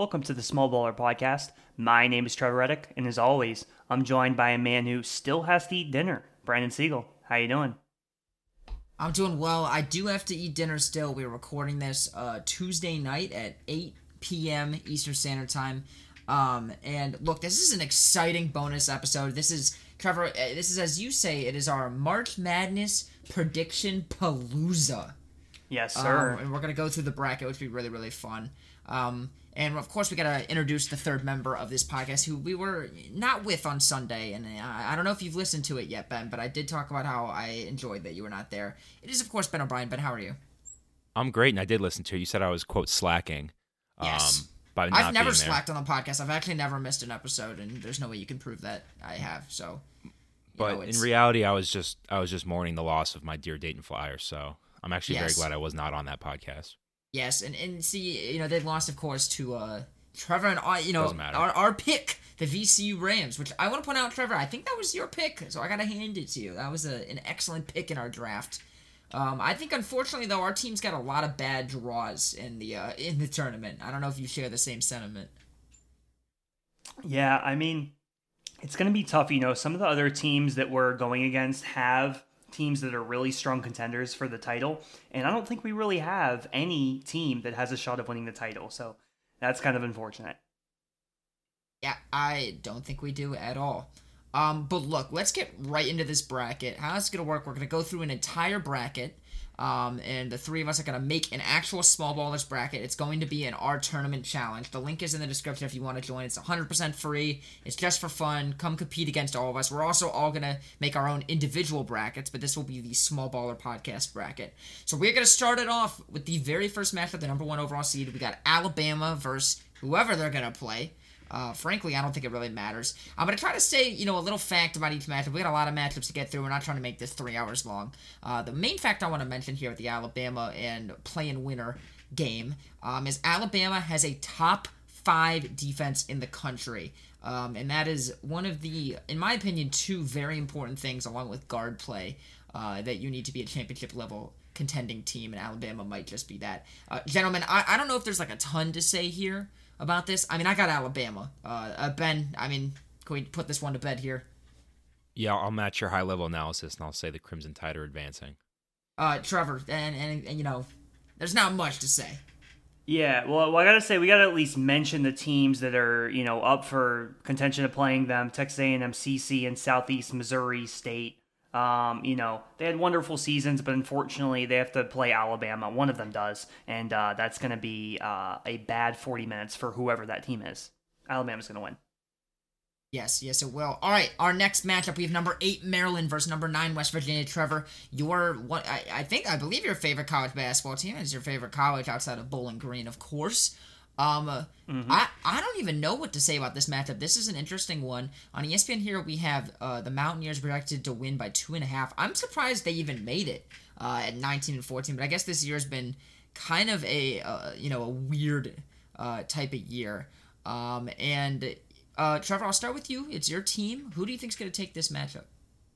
Welcome to the Small Baller Podcast. My name is Trevor Reddick, and as always, I'm joined by a man who still has to eat dinner, Brandon Siegel. How you doing? I'm doing well. I do have to eat dinner still. We're recording this uh, Tuesday night at 8 p.m. Eastern Standard Time. Um, and look, this is an exciting bonus episode. This is Trevor. uh, This is as you say, it is our March Madness prediction palooza. Yes, sir. Um, and we're gonna go through the bracket, which will be really, really fun. Um, and of course, we gotta introduce the third member of this podcast, who we were not with on Sunday. And I, I don't know if you've listened to it yet, Ben, but I did talk about how I enjoyed that you were not there. It is, of course, Ben O'Brien. Ben, how are you? I'm great, and I did listen to it. You said I was quote slacking. Yes. Um, by not I've never slacked on the podcast. I've actually never missed an episode, and there's no way you can prove that I have. So, But know, in reality, I was just I was just mourning the loss of my dear Dayton Flyers. So I'm actually Yes. very glad I was not on that podcast. Yes, and, and see, you know, they lost, of course, to uh, Trevor and I, you know, our, our pick, the VCU Rams, which I want to point out, Trevor, I think that was your pick, so I got to hand it to you. That was a, an excellent pick in our draft. Um, I think, unfortunately, though, our team's got a lot of bad draws in the uh, in the tournament. I don't know if you share the same sentiment. Yeah, I mean, it's going to be tough. You know, some of the other teams that we're going against have teams that are really strong contenders for the title, and I don't think we really have any team that has a shot of winning the title. So that's kind of unfortunate. Yeah, I don't think we do at all. Um, but look, let's get right into this bracket. How it's gonna work? We're gonna go through an entire bracket. Um, and the three of us are gonna make an actual small ballers bracket. It's going to be an our tournament challenge. The link is in the description if you want to join. It's 100% free. It's just for fun. Come compete against all of us. We're also all gonna make our own individual brackets, but this will be the small baller podcast bracket. So we're gonna start it off with the very first matchup, the number one overall seed. We got Alabama versus whoever they're gonna play. Uh, frankly, I don't think it really matters. I'm gonna try to say, you know, a little fact about each matchup. We got a lot of matchups to get through. We're not trying to make this three hours long. Uh, the main fact I want to mention here at the Alabama and play-in winner game um, is Alabama has a top five defense in the country. Um, and that is one of the, in my opinion, two very important things along with guard play uh, that you need to be a championship level contending team, and Alabama might just be that. Uh, gentlemen, I, I don't know if there's like a ton to say here about this. I mean, I got Alabama. Uh, uh, ben, I mean, can we put this one to bed here? Yeah, I'll match your high level analysis, and I'll say the Crimson Tide are advancing. Uh, Trevor, and, and, and you know, there's not much to say. Yeah, well, well, I gotta say we gotta at least mention the teams that are you know up for contention of playing them: Texas A&M, CC, and Southeast Missouri State. Um, you know they had wonderful seasons, but unfortunately they have to play Alabama. One of them does, and uh, that's gonna be uh, a bad forty minutes for whoever that team is. Alabama's gonna win. Yes, yes, it will. All right, our next matchup we have number eight Maryland versus number nine West Virginia. Trevor, your what? I, I think I believe your favorite college basketball team is your favorite college outside of Bowling Green, of course. Um, uh, I I don't even know what to say about this matchup. This is an interesting one. On ESPN here we have uh, the Mountaineers projected to win by two and a half. I'm surprised they even made it uh, at 19 and 14, but I guess this year's been kind of a uh, you know a weird uh, type of year. Um, and uh, Trevor, I'll start with you. It's your team. Who do you think is going to take this matchup?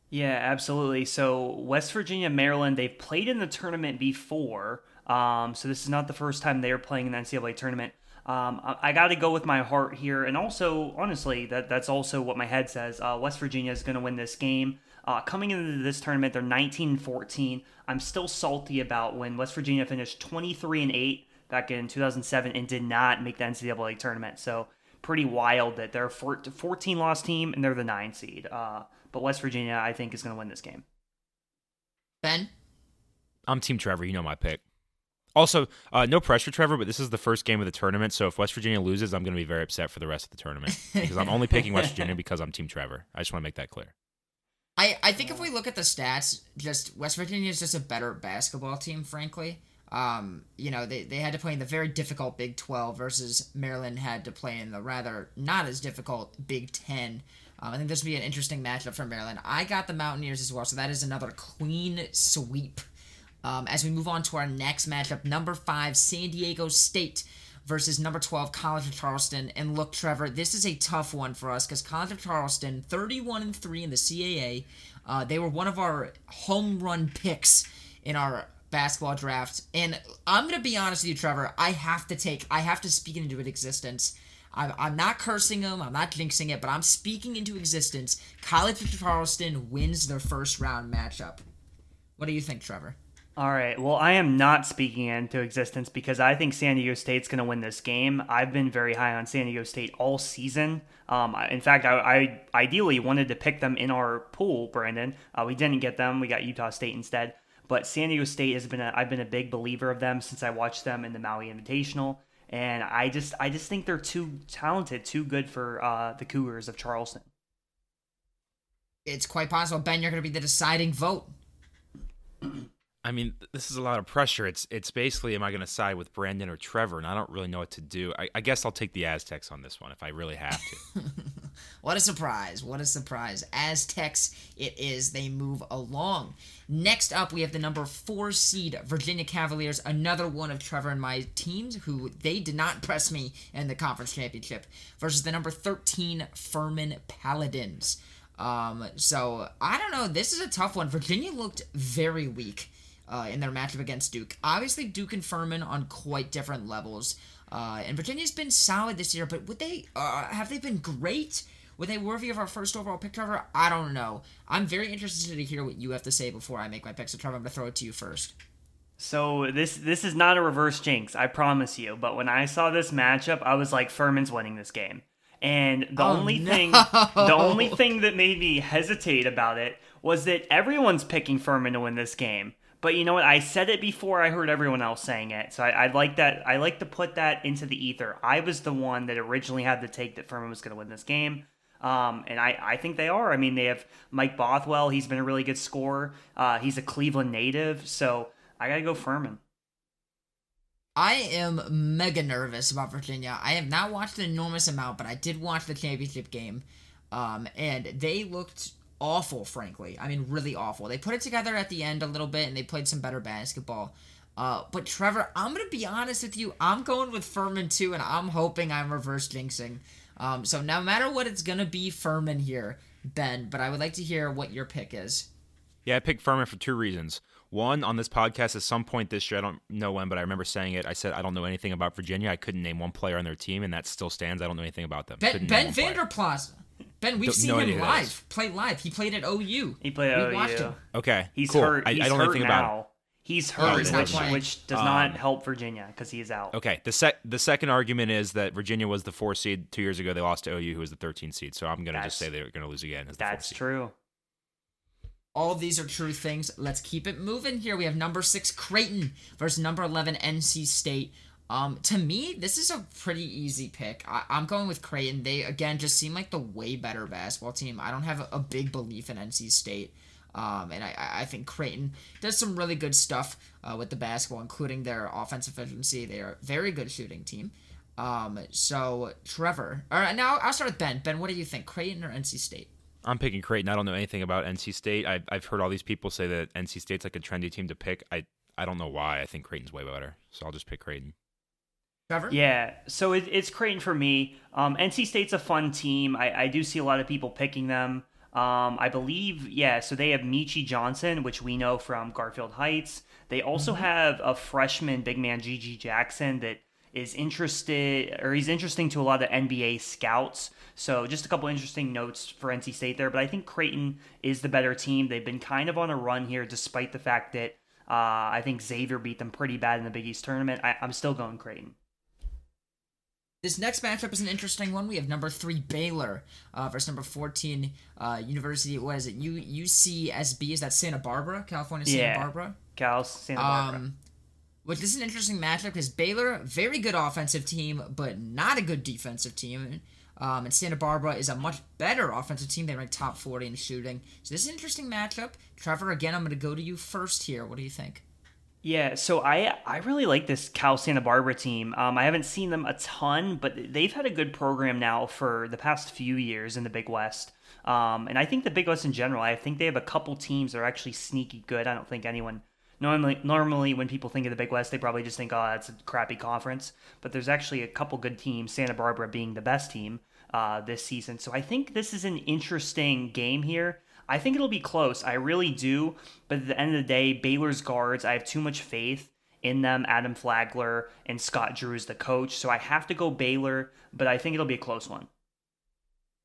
Yeah, absolutely. So West Virginia, Maryland, they've played in the tournament before. Um, so this is not the first time they're playing in the NCAA tournament. Um, I, I got to go with my heart here, and also honestly, that that's also what my head says. Uh, West Virginia is going to win this game. Uh, coming into this tournament, they're 19-14. I'm still salty about when West Virginia finished 23 and 8 back in 2007 and did not make the NCAA tournament. So pretty wild that they're a 14 loss team and they're the nine seed. Uh, but West Virginia, I think, is going to win this game. Ben? I'm Team Trevor. You know my pick. Also, uh, no pressure, Trevor, but this is the first game of the tournament. So if West Virginia loses, I'm going to be very upset for the rest of the tournament because I'm only picking West Virginia because I'm Team Trevor. I just want to make that clear. I, I think if we look at the stats, just West Virginia is just a better basketball team, frankly. Um, you know, they, they had to play in the very difficult Big 12 versus Maryland had to play in the rather not as difficult Big 10. Um, I think this would be an interesting matchup for Maryland. I got the Mountaineers as well, so that is another clean sweep. Um, as we move on to our next matchup, number five, San Diego State versus number 12, College of Charleston. And look, Trevor, this is a tough one for us because College of Charleston, 31 and 3 in the CAA. Uh, they were one of our home run picks in our basketball draft, and I'm gonna be honest with you, Trevor. I have to take, I have to speak into existence. I'm, I'm not cursing them, I'm not jinxing it, but I'm speaking into existence. College of Charleston wins their first round matchup. What do you think, Trevor? All right. Well, I am not speaking into existence because I think San Diego State's going to win this game. I've been very high on San Diego State all season. Um, in fact, I, I, ideally wanted to pick them in our pool, Brandon. Uh, we didn't get them. We got Utah State instead. But San Diego State has been a, I've been a big believer of them since I watched them in the Maui Invitational, and I just I just think they're too talented, too good for uh, the Cougars of Charleston. It's quite possible, Ben. You're going to be the deciding vote. I mean, this is a lot of pressure. It's it's basically, am I going to side with Brandon or Trevor? And I don't really know what to do. I, I guess I'll take the Aztecs on this one if I really have to. what a surprise! What a surprise! Aztecs, it is. They move along. Next up, we have the number four seed Virginia Cavaliers, another one of Trevor and my teams, who they did not press me in the conference championship, versus the number thirteen Furman Paladins. Um, so I don't know. This is a tough one. Virginia looked very weak uh, in their matchup against Duke. Obviously, Duke and Furman on quite different levels. Uh, and Virginia's been solid this year, but would they uh, have they been great? Were they worthy of our first overall pick, Trevor? I don't know. I'm very interested to hear what you have to say before I make my pick. So, Trevor, I'm going to throw it to you first. So this this is not a reverse jinx, I promise you. But when I saw this matchup, I was like, Furman's winning this game. And the Oh, only no. thing the only thing that made me hesitate about it was that everyone's picking Furman to win this game. But you know what? I said it before I heard everyone else saying it. So I, I like that. I like to put that into the ether. I was the one that originally had the take that Furman was going to win this game. Um, and I, I think they are. I mean, they have Mike Bothwell. He's been a really good scorer. Uh, he's a Cleveland native. So I got to go Furman. I am mega nervous about Virginia. I have not watched an enormous amount, but I did watch the championship game. Um, and they looked awful, frankly. I mean, really awful. They put it together at the end a little bit and they played some better basketball. Uh, but Trevor, I'm going to be honest with you. I'm going with Furman too, and I'm hoping I'm reverse jinxing. Um, so no matter what, it's going to be Furman here, Ben. But I would like to hear what your pick is. Yeah, I picked Furman for two reasons. One, on this podcast at some point this year, I don't know when, but I remember saying it. I said I don't know anything about Virginia. I couldn't name one player on their team, and that still stands. I don't know anything about them. Ben, ben name one player. Vander Plas. Ben, we've Don't seen know him any of those. live, play live. He played at OU. He played at We at watched OU. him. Okay, He's cool. hurt. I, He's I don't hurt know anything now. about him. He's Yeah, hurt, he's which, which does Um, not help Virginia because he is out. Okay, the sec the second argument is that Virginia was the four seed two years ago. They lost to OU, who was the 13 seed. So I'm gonna just say they're gonna lose again as the That's true. All of these are true things. Let's keep it moving here. We have number six Creighton versus number eleven NC State. Um, to me, this is a pretty easy pick. I- I'm going with Creighton. They again just seem like the way better basketball team. I don't have a, a big belief in NC State. Um, and I, I think Creighton does some really good stuff uh, with the basketball, including their offensive efficiency. They are a very good shooting team. Um, so Trevor, all right, now I'll start with Ben. Ben, what do you think, Creighton or NC State? I'm picking Creighton. I don't know anything about NC State. I've, I've heard all these people say that NC State's like a trendy team to pick. I I don't know why. I think Creighton's way better. So I'll just pick Creighton. Trevor? Yeah, so it, it's Creighton for me. Um, NC State's a fun team. I, I do see a lot of people picking them. Um, I believe, yeah, so they have Michi Johnson, which we know from Garfield Heights. They also have a freshman big man, Gigi Jackson, that is interested, or he's interesting to a lot of NBA scouts. So just a couple interesting notes for NC State there. But I think Creighton is the better team. They've been kind of on a run here, despite the fact that uh, I think Xavier beat them pretty bad in the Big East tournament. I, I'm still going Creighton. This next matchup is an interesting one. We have number three Baylor uh, versus number fourteen uh, University. What is it? U UCSB? Is that Santa Barbara, California? Santa Yeah. Barbara. Cal Santa Barbara. Um, which this is an interesting matchup because Baylor, very good offensive team, but not a good defensive team. Um, and Santa Barbara is a much better offensive team. They rank top 40 in shooting. So this is an interesting matchup. Trevor, again, I'm going to go to you first here. What do you think? Yeah, so I I really like this Cal Santa Barbara team. Um, I haven't seen them a ton, but they've had a good program now for the past few years in the Big West. Um, and I think the Big West in general, I think they have a couple teams that are actually sneaky good. I don't think anyone normally normally when people think of the Big West, they probably just think, oh, that's a crappy conference. But there's actually a couple good teams. Santa Barbara being the best team uh, this season. So I think this is an interesting game here. I think it'll be close. I really do. But at the end of the day, Baylor's guards, I have too much faith in them. Adam Flagler and Scott Drew is the coach. So I have to go Baylor, but I think it'll be a close one.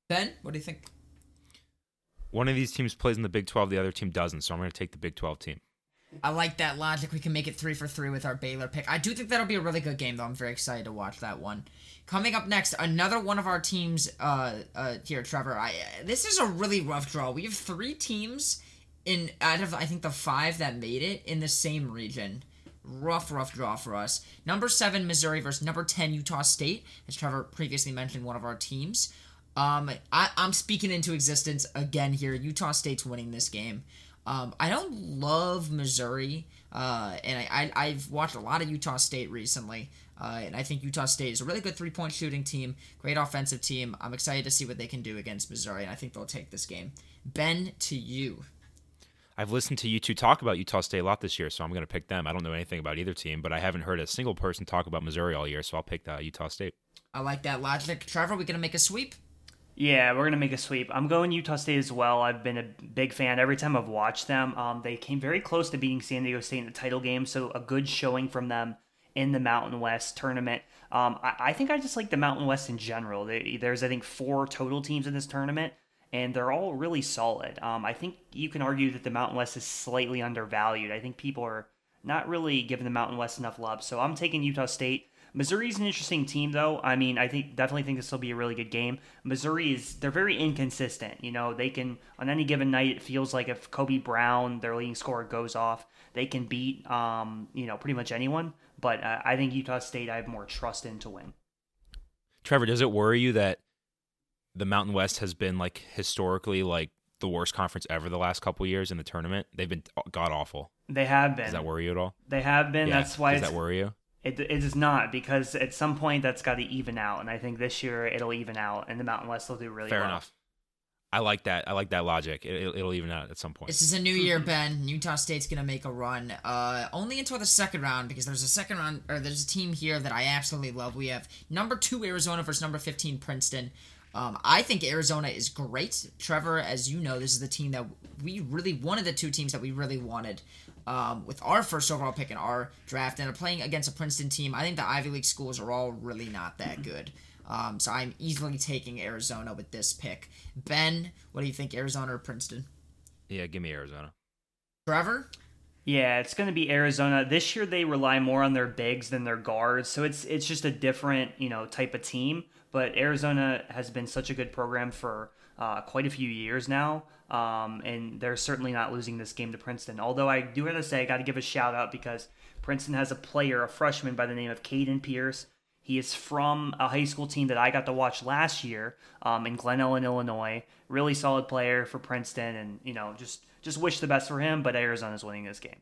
Ben, what do you think? One of these teams plays in the Big 12, the other team doesn't. So I'm going to take the Big 12 team. I like that logic. We can make it three for three with our Baylor pick. I do think that'll be a really good game, though. I'm very excited to watch that one. Coming up next, another one of our teams uh, uh, here, Trevor. I this is a really rough draw. We have three teams in out of I think the five that made it in the same region. Rough, rough draw for us. Number seven, Missouri versus number ten, Utah State. As Trevor previously mentioned, one of our teams. Um, I, I'm speaking into existence again here. Utah State's winning this game. Um, I don't love Missouri, uh, and I, I, have watched a lot of Utah State recently, uh, and I think Utah State is a really good three point shooting team, great offensive team. I'm excited to see what they can do against Missouri, and I think they'll take this game. Ben, to you. I've listened to you two talk about Utah State a lot this year, so I'm going to pick them. I don't know anything about either team, but I haven't heard a single person talk about Missouri all year, so I'll pick the Utah State. I like that logic. Trevor, we going to make a sweep? Yeah, we're gonna make a sweep. I'm going Utah State as well. I've been a big fan every time I've watched them. Um, they came very close to beating San Diego State in the title game, so a good showing from them in the Mountain West tournament. Um, I, I, think I just like the Mountain West in general. They, there's I think four total teams in this tournament, and they're all really solid. Um, I think you can argue that the Mountain West is slightly undervalued. I think people are not really giving the Mountain West enough love, so I'm taking Utah State. Missouri's an interesting team, though. I mean, I think definitely think this will be a really good game. Missouri is they're very inconsistent. You know, they can on any given night it feels like if Kobe Brown, their leading scorer, goes off, they can beat um, you know pretty much anyone. But uh, I think Utah State I have more trust in to win. Trevor, does it worry you that the Mountain West has been like historically like the worst conference ever the last couple years in the tournament? They've been god awful. They have been. Does that worry you at all? They have been. Yeah. That's why. Does that worry you? It, it is not because at some point that's got to even out, and I think this year it'll even out, and the Mountain West will do really Fair well. enough. I like that. I like that logic. It, will even out at some point. This is a new year, Ben. Utah State's gonna make a run. Uh, only until the second round because there's a second round or there's a team here that I absolutely love. We have number two Arizona versus number fifteen Princeton. Um, I think Arizona is great. Trevor, as you know, this is the team that we really one of the two teams that we really wanted um, with our first overall pick in our draft, and are playing against a Princeton team. I think the Ivy League schools are all really not that good. Um, so I'm easily taking Arizona with this pick. Ben, what do you think, Arizona or Princeton? Yeah, give me Arizona. Trevor? Yeah, it's going to be Arizona. This year they rely more on their bigs than their guards, so it's it's just a different you know type of team. But Arizona has been such a good program for uh, quite a few years now. Um, and they're certainly not losing this game to Princeton. Although I do have to say, I got to give a shout out because Princeton has a player, a freshman by the name of Caden Pierce. He is from a high school team that I got to watch last year um, in Glen Ellyn, Illinois. Really solid player for Princeton, and you know, just just wish the best for him. But Arizona's winning this game.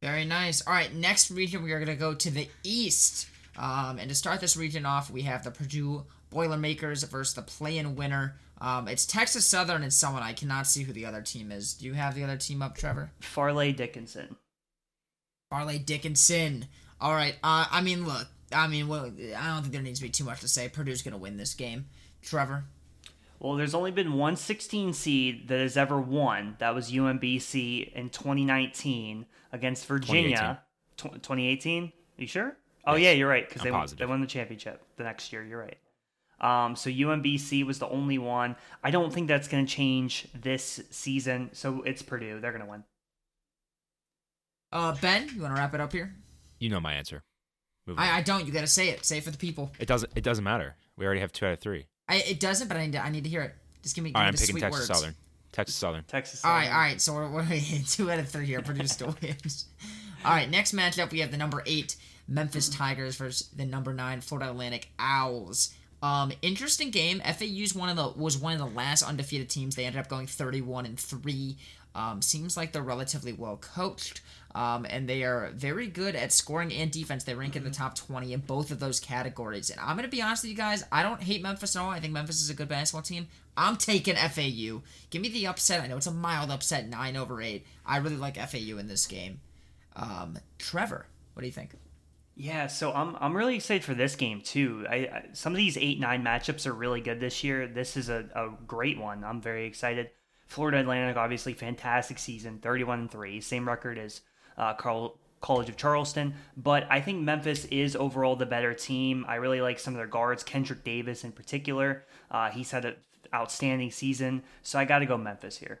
Very nice. All right, next region we are going to go to the east. Um, and to start this region off, we have the Purdue Boilermakers versus the play-in winner. Um, it's Texas Southern and someone I cannot see who the other team is. Do you have the other team up, Trevor? Fairleigh Dickinson. Fairleigh Dickinson. All right. Uh, I mean, look. I mean, well, I don't think there needs to be too much to say. Purdue's going to win this game. Trevor. Well, there's only been one 16 seed that has ever won. That was UMBC in 2019 against Virginia. 2018. 2018? Are you sure? Oh Yes. yeah, you're right because they won, they won the championship the next year. You're right. Um, so UMBC was the only one. I don't think that's going to change this season. So it's Purdue. They're going to win. Uh, Ben, you want to wrap it up here? You know my answer. I, I don't. You got to say it. Say it for the people. it doesn't. It doesn't matter. We already have two out of three. I, it doesn't, but I need, to, I need to hear it. Just give me, give All right, me I'm picking sweet Texas words. Southern. Texas Southern. Texas. All right, Southern. all right. So we're, we're two out of three here. Purdue still wins. All right, next matchup we have the number eight Memphis Tigers versus the number nine Florida Atlantic Owls. Um, interesting game. FAU's one of the was one of the last undefeated teams. They ended up going 31 and three. Um, seems like they're relatively well coached. Um, and they are very good at scoring and defense. They rank in the top 20 in both of those categories. And I'm going to be honest with you guys, I don't hate Memphis at all. I think Memphis is a good basketball team. I'm taking FAU. Give me the upset. I know it's a mild upset, 9 over 8. I really like FAU in this game. Um, Trevor, what do you think? Yeah, so I'm I'm really excited for this game too. I, I some of these eight nine matchups are really good this year. This is a, a great one. I'm very excited. Florida Atlantic, obviously, fantastic season, 31 3, same record as uh, Carl, College of Charleston. But I think Memphis is overall the better team. I really like some of their guards, Kendric Davis in particular. Uh, he's had an outstanding season, so I got to go Memphis here.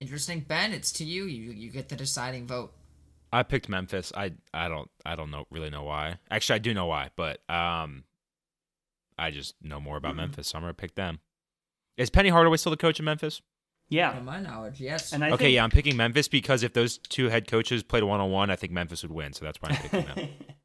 Interesting, Ben. It's to you. You you get the deciding vote. I picked Memphis. I I don't I don't know really know why. Actually, I do know why, but um, I just know more about mm-hmm. Memphis, so I'm gonna pick them. Is Penny Hardaway still the coach of Memphis? Yeah, to my knowledge, yes. And I okay, think... yeah, I'm picking Memphis because if those two head coaches played one on one, I think Memphis would win. So that's why I'm picking them.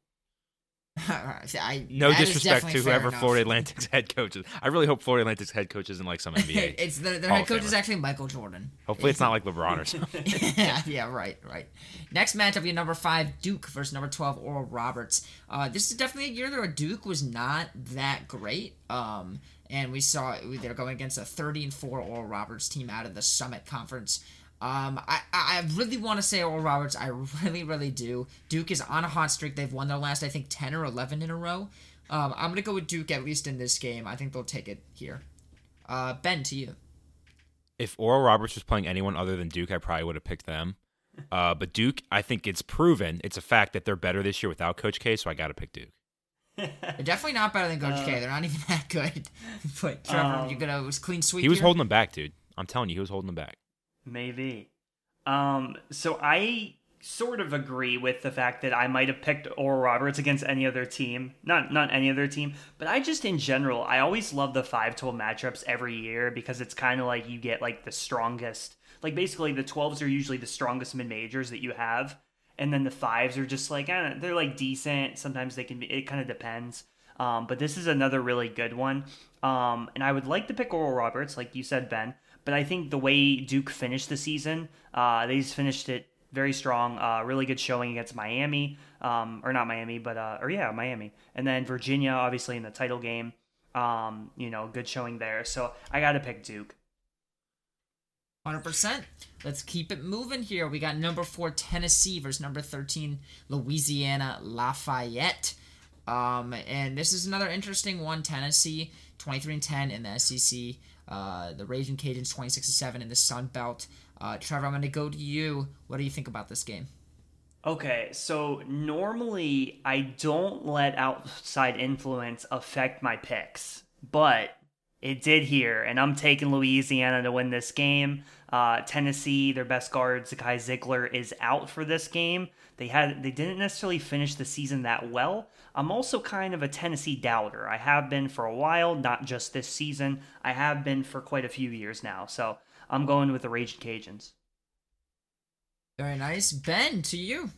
I, no disrespect to whoever Florida Atlantic's head coach is. I really hope Florida Atlantic's head coach isn't like some NBA. it's the, their head coach is actually Michael Jordan. Hopefully, it's not like LeBron or something. yeah, yeah, right, right. Next matchup, you number five Duke versus number twelve Oral Roberts. Uh, this is definitely a year where Duke was not that great. Um, and we saw they're going against a 30 and 4 Oral Roberts team out of the Summit Conference. Um, I, I really want to say Oral Roberts. I really, really do. Duke is on a hot streak. They've won their last, I think, 10 or 11 in a row. Um, I'm going to go with Duke at least in this game. I think they'll take it here. Uh, ben, to you. If Oral Roberts was playing anyone other than Duke, I probably would have picked them. Uh, but Duke, I think it's proven, it's a fact that they're better this year without Coach K, so I got to pick Duke. They're definitely not better than Coach uh, K. They're not even that good. but Trevor, um, you're gonna was clean sweep. He was here? holding them back, dude. I'm telling you, he was holding them back. Maybe. Um, so I sort of agree with the fact that I might have picked Oral Roberts against any other team. Not not any other team, but I just in general, I always love the 5-12 matchups every year because it's kind of like you get like the strongest. Like basically the 12s are usually the strongest mid majors that you have and then the fives are just like know, they're like decent. Sometimes they can be. It kind of depends. Um, but this is another really good one. Um, and I would like to pick Oral Roberts, like you said, Ben. But I think the way Duke finished the season, uh, they just finished it very strong. Uh, really good showing against Miami, um, or not Miami, but uh, or yeah, Miami, and then Virginia, obviously in the title game. Um, you know, good showing there. So I got to pick Duke. 100%. Let's keep it moving here. We got number four Tennessee versus number 13 Louisiana Lafayette. Um, and this is another interesting one. Tennessee 23 and 10 in the SEC. Uh, the Raging Cajuns 26 and 7 in the Sun Belt. Uh, Trevor, I'm going to go to you. What do you think about this game? Okay, so normally I don't let outside influence affect my picks, but it did here, and I'm taking Louisiana to win this game. Uh, Tennessee, their best guard, Zakai Zeigler, is out for this game. They had they didn't necessarily finish the season that well. I'm also kind of a Tennessee doubter. I have been for a while, not just this season. I have been for quite a few years now. So I'm going with the Raging Cajuns. Very nice, Ben. To you.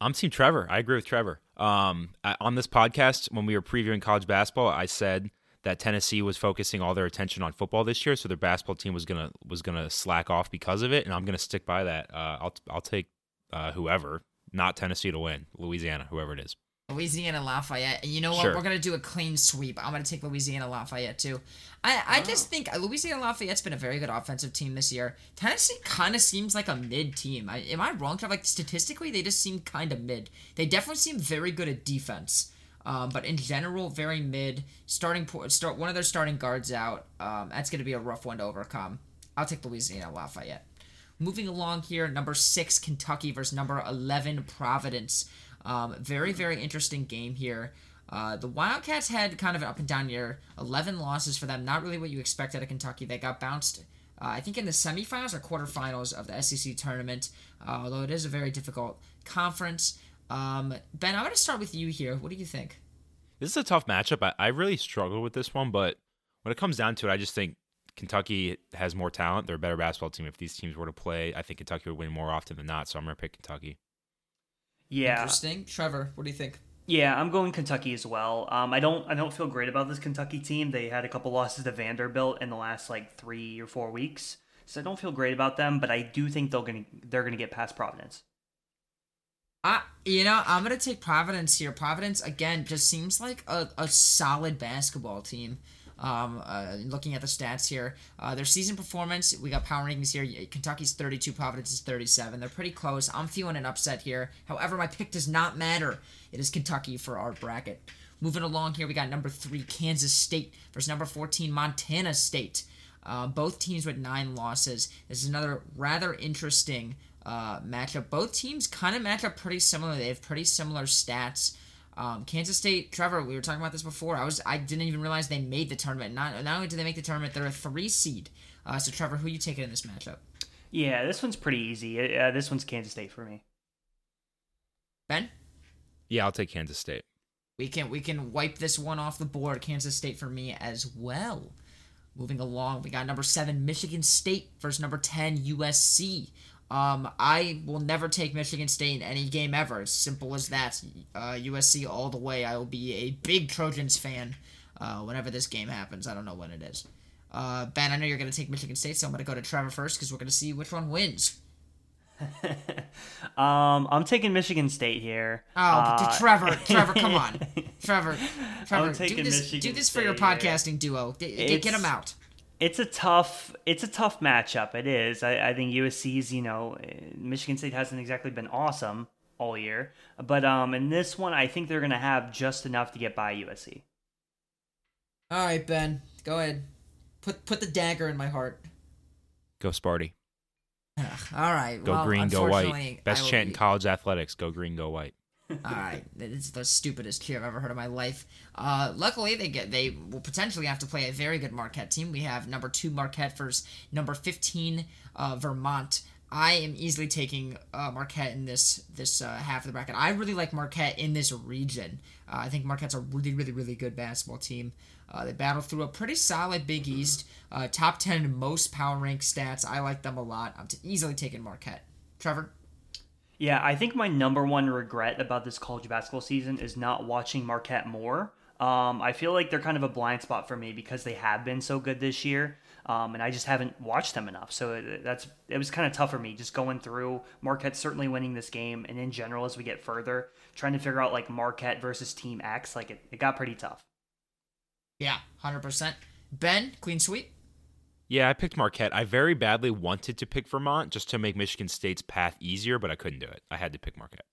I'm Team Trevor. I agree with Trevor. Um, on this podcast, when we were previewing college basketball, I said that Tennessee was focusing all their attention on football this year, so their basketball team was gonna was gonna slack off because of it, and I'm gonna stick by that. Uh, I'll I'll take uh, whoever, not Tennessee to win, Louisiana, whoever it is. Louisiana Lafayette. And you know what? Sure. We're gonna do a clean sweep. I'm gonna take Louisiana Lafayette too. I, I just think Louisiana Lafayette's been a very good offensive team this year. Tennessee kind of seems like a mid team. I, am I wrong? Like statistically, they just seem kind of mid. They definitely seem very good at defense. Um, but in general, very mid. Starting start one of their starting guards out. Um, that's going to be a rough one to overcome. I'll take Louisiana Lafayette. Moving along here, number six Kentucky versus number eleven Providence. Um, very very interesting game here. Uh, the Wildcats had kind of an up and down year. Eleven losses for them. Not really what you expect out of Kentucky. They got bounced. Uh, I think in the semifinals or quarterfinals of the SEC tournament, uh, although it is a very difficult conference. Um, ben, I'm going to start with you here. What do you think? This is a tough matchup. I, I really struggle with this one, but when it comes down to it, I just think Kentucky has more talent. They're a better basketball team. If these teams were to play, I think Kentucky would win more often than not. So I'm going to pick Kentucky. Yeah. Interesting. Trevor, what do you think? Yeah, I'm going Kentucky as well. Um, I don't I don't feel great about this Kentucky team. They had a couple losses to Vanderbilt in the last like three or four weeks, so I don't feel great about them. But I do think they're gonna they're gonna get past Providence. I, you know, I'm gonna take Providence here. Providence again just seems like a, a solid basketball team. Um, uh, looking at the stats here, uh, their season performance, we got power rankings here. Kentucky's 32, Providence is 37. They're pretty close. I'm feeling an upset here. However, my pick does not matter. It is Kentucky for our bracket. Moving along here, we got number three, Kansas State versus number 14, Montana State. Uh, both teams with nine losses. This is another rather interesting uh, matchup. Both teams kind of match up pretty similar. They have pretty similar stats. Um, Kansas State, Trevor, we were talking about this before. I was I didn't even realize they made the tournament. Not not only did they make the tournament, they're a three seed. Uh, so Trevor, who you taking in this matchup? Yeah, this one's pretty easy. Uh, this one's Kansas State for me. Ben, Yeah, I'll take Kansas State. we can we can wipe this one off the board. Kansas State for me as well. Moving along, we got number seven Michigan State versus number ten USC. Um, I will never take Michigan State in any game ever. Simple as that. Uh, USC all the way. I will be a big Trojans fan uh, whenever this game happens. I don't know when it is. Uh, ben, I know you're going to take Michigan State, so I'm going to go to Trevor first because we're going to see which one wins. um, I'm taking Michigan State here. Oh, Uh, Trevor, Trevor, come on, Trevor, Trevor, do this, do this for your State here. podcasting duo. Get him out. It's a tough, it's a tough matchup. It is. I, I think USC's, you know, Michigan State hasn't exactly been awesome all year, but um, in this one, I think they're gonna have just enough to get by USC. All right, Ben, go ahead. Put put the dagger in my heart. Go Sparty. Ugh, all right. Go well, green, go white. Best will chant in college athletics. Go green, go white. All right, it's the stupidest cheer I've ever heard in my life. Uh, luckily, they get they will potentially have to play a very good Marquette team. We have number two Marquette versus number fifteen uh, Vermont. I am easily taking uh, Marquette in this this uh, half of the bracket. I really like Marquette in this region. Uh, I think Marquette's a really really really good basketball team. Uh, they battle through a pretty solid Big East, uh, top ten most power rank stats. I like them a lot. I'm t- easily taking Marquette. Trevor. Yeah, I think my number one regret about this college basketball season is not watching Marquette more. Um, I feel like they're kind of a blind spot for me because they have been so good this year, um, and I just haven't watched them enough. So it- that's it was kind of tough for me just going through Marquette certainly winning this game, and in general as we get further, trying to figure out like Marquette versus Team X, like it, it got pretty tough. Yeah, hundred percent. Ben, clean sweep. Yeah, I picked Marquette. I very badly wanted to pick Vermont just to make Michigan State's path easier, but I couldn't do it. I had to pick Marquette.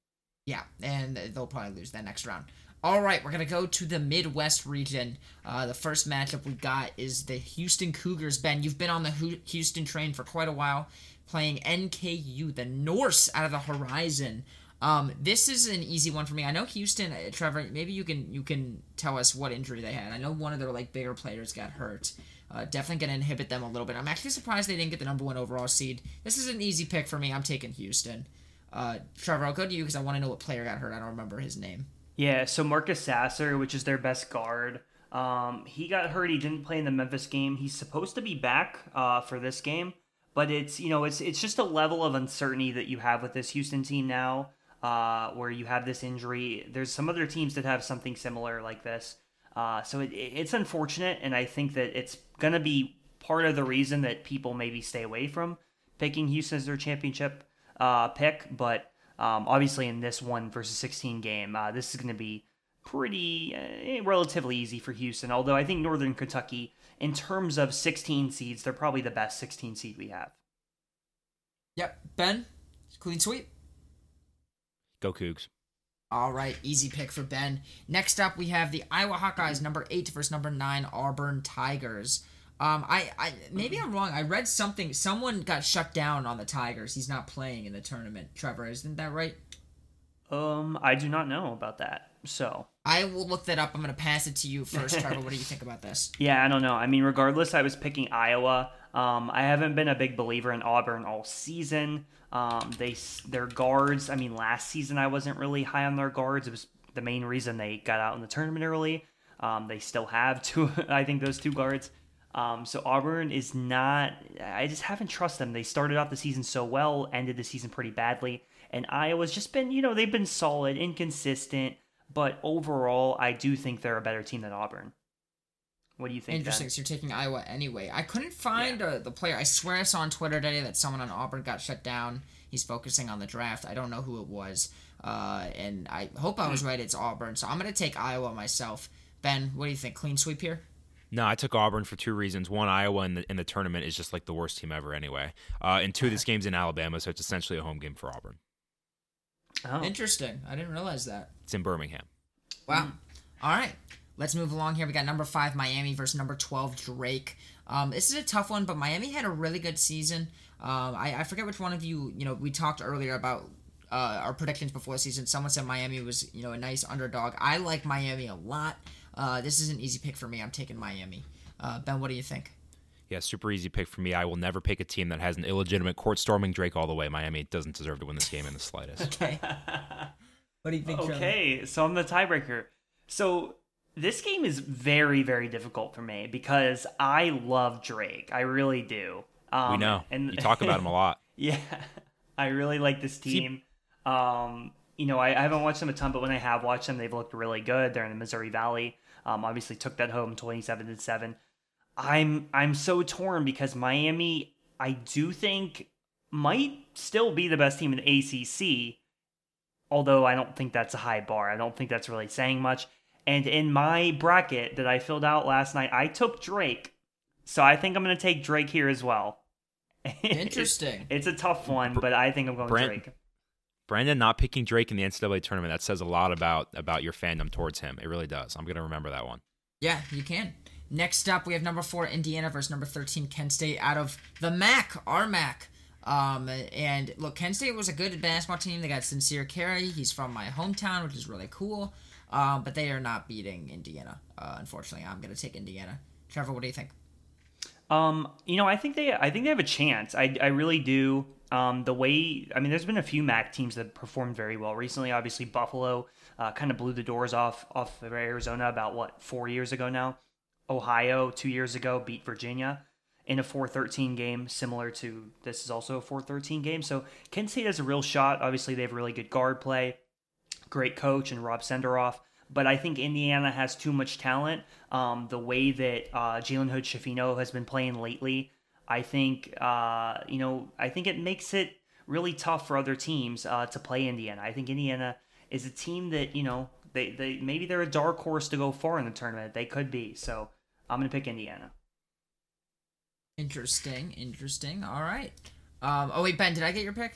Yeah, and they'll probably lose that next round. All right, we're gonna go to the Midwest region. Uh, the first matchup we got is the Houston Cougars. Ben, you've been on the Houston train for quite a while, playing NKU, the Norse out of the horizon. Um, this is an easy one for me. I know Houston, uh, Trevor. Maybe you can you can tell us what injury they had. I know one of their like bigger players got hurt. Uh, definitely gonna inhibit them a little bit. I'm actually surprised they didn't get the number one overall seed. This is an easy pick for me. I'm taking Houston. Uh, Trevor, I'll go to you because I want to know what player got hurt. I don't remember his name. Yeah, so Marcus Sasser, which is their best guard, um, he got hurt. He didn't play in the Memphis game. He's supposed to be back uh, for this game, but it's you know it's it's just a level of uncertainty that you have with this Houston team now, uh, where you have this injury. There's some other teams that have something similar like this, uh, so it, it's unfortunate, and I think that it's gonna be part of the reason that people maybe stay away from picking Houston as their championship uh, pick, but. Um, obviously, in this one versus 16 game, uh, this is going to be pretty uh, relatively easy for Houston. Although I think Northern Kentucky, in terms of 16 seeds, they're probably the best 16 seed we have. Yep, Ben, clean sweep. Go Cougs. All right, easy pick for Ben. Next up, we have the Iowa Hawkeyes, number eight versus number nine Auburn Tigers. Um, I, I maybe I'm wrong. I read something. Someone got shut down on the Tigers. He's not playing in the tournament. Trevor, isn't that right? Um, I do not know about that. So I will look that up. I'm gonna pass it to you first, Trevor. What do you think about this? yeah, I don't know. I mean, regardless, I was picking Iowa. Um, I haven't been a big believer in Auburn all season. Um, they their guards. I mean, last season I wasn't really high on their guards. It was the main reason they got out in the tournament early. Um, they still have two. I think those two guards. Um, so Auburn is not. I just haven't trusted them. They started off the season so well, ended the season pretty badly, and Iowa's just been. You know, they've been solid, inconsistent, but overall, I do think they're a better team than Auburn. What do you think? Interesting. Ben? So you're taking Iowa anyway. I couldn't find uh, the player. I swear I saw on Twitter today that someone on Auburn got shut down. He's focusing on the draft. I don't know who it was. Uh, and I hope I was right. It's Auburn. So I'm gonna take Iowa myself. Ben, what do you think? Clean sweep here. No, I took Auburn for two reasons. One, Iowa in the in the tournament is just like the worst team ever anyway. Uh, and two, this game's in Alabama, so it's essentially a home game for Auburn. Oh. Interesting. I didn't realize that. It's in Birmingham. Wow. All right. Let's move along here. We got number five Miami versus number twelve Drake. Um, this is a tough one, but Miami had a really good season. Um, I, I forget which one of you. You know, we talked earlier about uh, our predictions before the season. Someone said Miami was you know a nice underdog. I like Miami a lot. Uh, this is an easy pick for me. I'm taking Miami. Uh, ben, what do you think? Yeah, super easy pick for me. I will never pick a team that has an illegitimate court storming Drake all the way. Miami doesn't deserve to win this game in the slightest. Okay. what do you think? Trevor? Okay, so I'm the tiebreaker. So this game is very, very difficult for me because I love Drake. I really do. Um, we know. And you talk about him a lot. Yeah, I really like this team. Um, you know, I, I, haven't watched them a ton, but when I have watched them, they've looked really good. They're in the Missouri Valley. Um, obviously took that home 27 to seven. I'm I'm so torn because Miami, I do think might still be the best team in the ACC, although I don't think that's a high bar. I don't think that's really saying much. And in my bracket that I filled out last night, I took Drake. So I think I'm going to take Drake here as well. Interesting. it's, it's, a tough one, but I think I'm going Brent, Drake. Brandon not picking Drake in the NCAA tournament, that says a lot about about your fandom towards him. It really does. I'm going to remember that one. Yeah, you can. Next up, we have number four Indiana versus number 13 Kent State out of the MAC, our MAC. Um, and look, Kent State was a good basketball team. They got Sincere Carry. He's from my hometown, which is really cool. Um, but they are not beating Indiana. Uh, unfortunately, I'm gonna take Indiana. Trevor, what do you think? Um, you know, I think they, I think they have a chance. I, I really do. Um, the way, I mean, there's been a few MAC teams that performed very well recently. Obviously, Buffalo uh, kind of blew the doors off off of Arizona about what four years ago now. Ohio two years ago beat Virginia in a 4-13 game, similar to this is also a 4-13 game. So Kent State has a real shot. Obviously, they have really good guard play great coach and Rob Senderoff. But I think Indiana has too much talent. Um, the way that uh, Jalen Hood Schifino has been playing lately, I think uh, you know, I think it makes it really tough for other teams uh, to play Indiana. I think Indiana is a team that you know they, they maybe they're a dark horse to go far in the tournament. They could be. So I'm gonna pick Indiana. Interesting, interesting. All right. Um, oh wait, Ben, did I get your pick?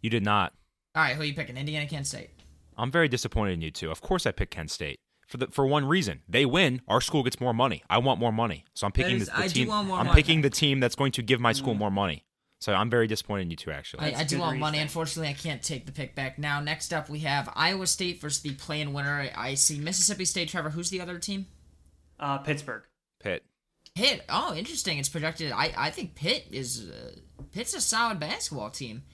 You did not. All right, who are you picking? Indiana, Kent State. I'm very disappointed in you two. Of course, I picked Kent State for the for one reason. They win, our school gets more money. I want more money, so I'm picking is, the, the team. I'm money. picking the team that's going to give my school mm. more money. So I'm very disappointed in you two. Actually, I, I do want reason. money. Unfortunately, I can't take the pick back now. Next up, we have Iowa State versus the play-in winner. I see Mississippi State. Trevor, who's the other team? Uh, Pittsburgh. Pitt. Pitt. Oh, interesting. It's projected. I I think Pitt is uh, Pitt's a solid basketball team.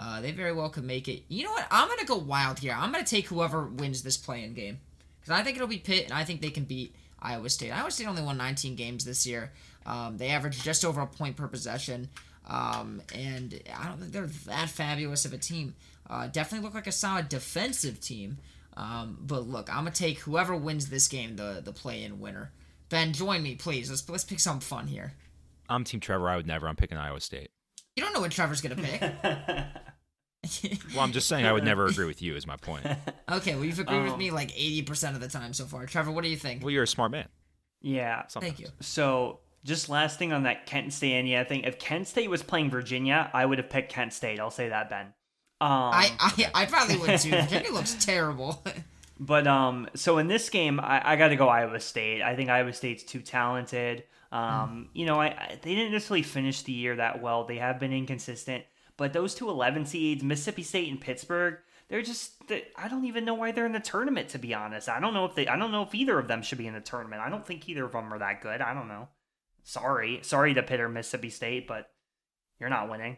Uh, they very well could make it. You know what? I'm gonna go wild here. I'm gonna take whoever wins this play-in game because I think it'll be Pitt, and I think they can beat Iowa State. Iowa State only won 19 games this year. Um, they averaged just over a point per possession, um, and I don't think they're that fabulous of a team. Uh, definitely look like a solid defensive team. Um, but look, I'm gonna take whoever wins this game, the the play-in winner. Ben, join me, please. Let's let's pick something fun here. I'm Team Trevor. I would never. I'm picking Iowa State. You don't know what Trevor's gonna pick. well, I'm just saying I would never agree with you. Is my point. Okay, well you've agreed um, with me like 80% of the time so far. Trevor, what do you think? Well, you're a smart man. Yeah. Sometimes. Thank you. So, just last thing on that Kent State Indiana thing. If Kent State was playing Virginia, I would have picked Kent State. I'll say that, Ben. Um, I, I I probably would too. Virginia looks terrible. but um, so in this game, I, I got to go Iowa State. I think Iowa State's too talented. Um, mm. you know, I, I they didn't necessarily finish the year that well. They have been inconsistent. But those two 11 seeds, Mississippi State and Pittsburgh, they're just I don't even know why they're in the tournament to be honest. I don't know if they I don't know if either of them should be in the tournament. I don't think either of them are that good. I don't know. Sorry. Sorry to Pitt or Mississippi State, but you're not winning.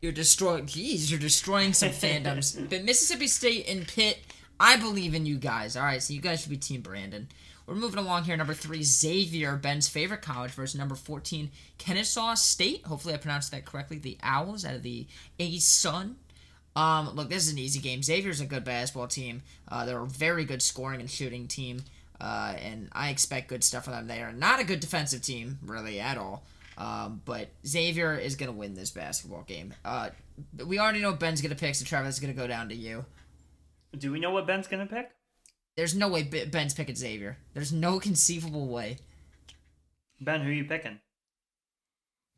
You're destroying Jeez, you're destroying some fandoms. But Mississippi State and Pitt, I believe in you guys. All right, so you guys should be Team Brandon. We're moving along here. Number three, Xavier, Ben's favorite college, versus number 14, Kennesaw State. Hopefully, I pronounced that correctly. The Owls out of the ASUN. Um, look, this is an easy game. Xavier's a good basketball team. Uh, they're a very good scoring and shooting team. Uh, and I expect good stuff from them. They are not a good defensive team, really, at all. Um, but Xavier is going to win this basketball game. Uh, we already know Ben's going to pick, so Travis is going to go down to you. Do we know what Ben's going to pick? There's no way Ben's picking Xavier. There's no conceivable way. Ben, who are you picking?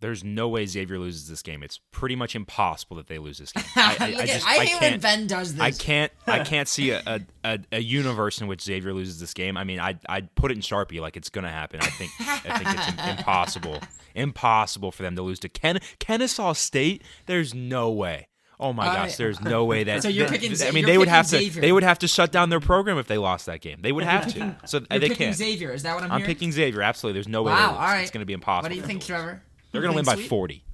there's no way Xavier loses this game. It's pretty much impossible that they lose this game. I, I, I just I I hate when can't. Ben does this. I can't. I can't see a, a, a, a universe in which Xavier loses this game. I mean, I I'd put it in Sharpie like it's gonna happen. I think I think it's im- impossible, impossible for them to lose to Ken Kennesaw State. There's no way. Oh my All gosh, there's no way that. So you're that- picking I mean, you're they would picking have to. They would have to shut down their program if they lost that game. They would have to. So You're they picking can't. Xavier. Is that what I'm, I'm hearing? picking Xavier. Absolutely. There's no way. Wow, they lose. all right. It's going to be impossible. What do you for think, them to lose. Trevor? They're going to win by sweet? 40.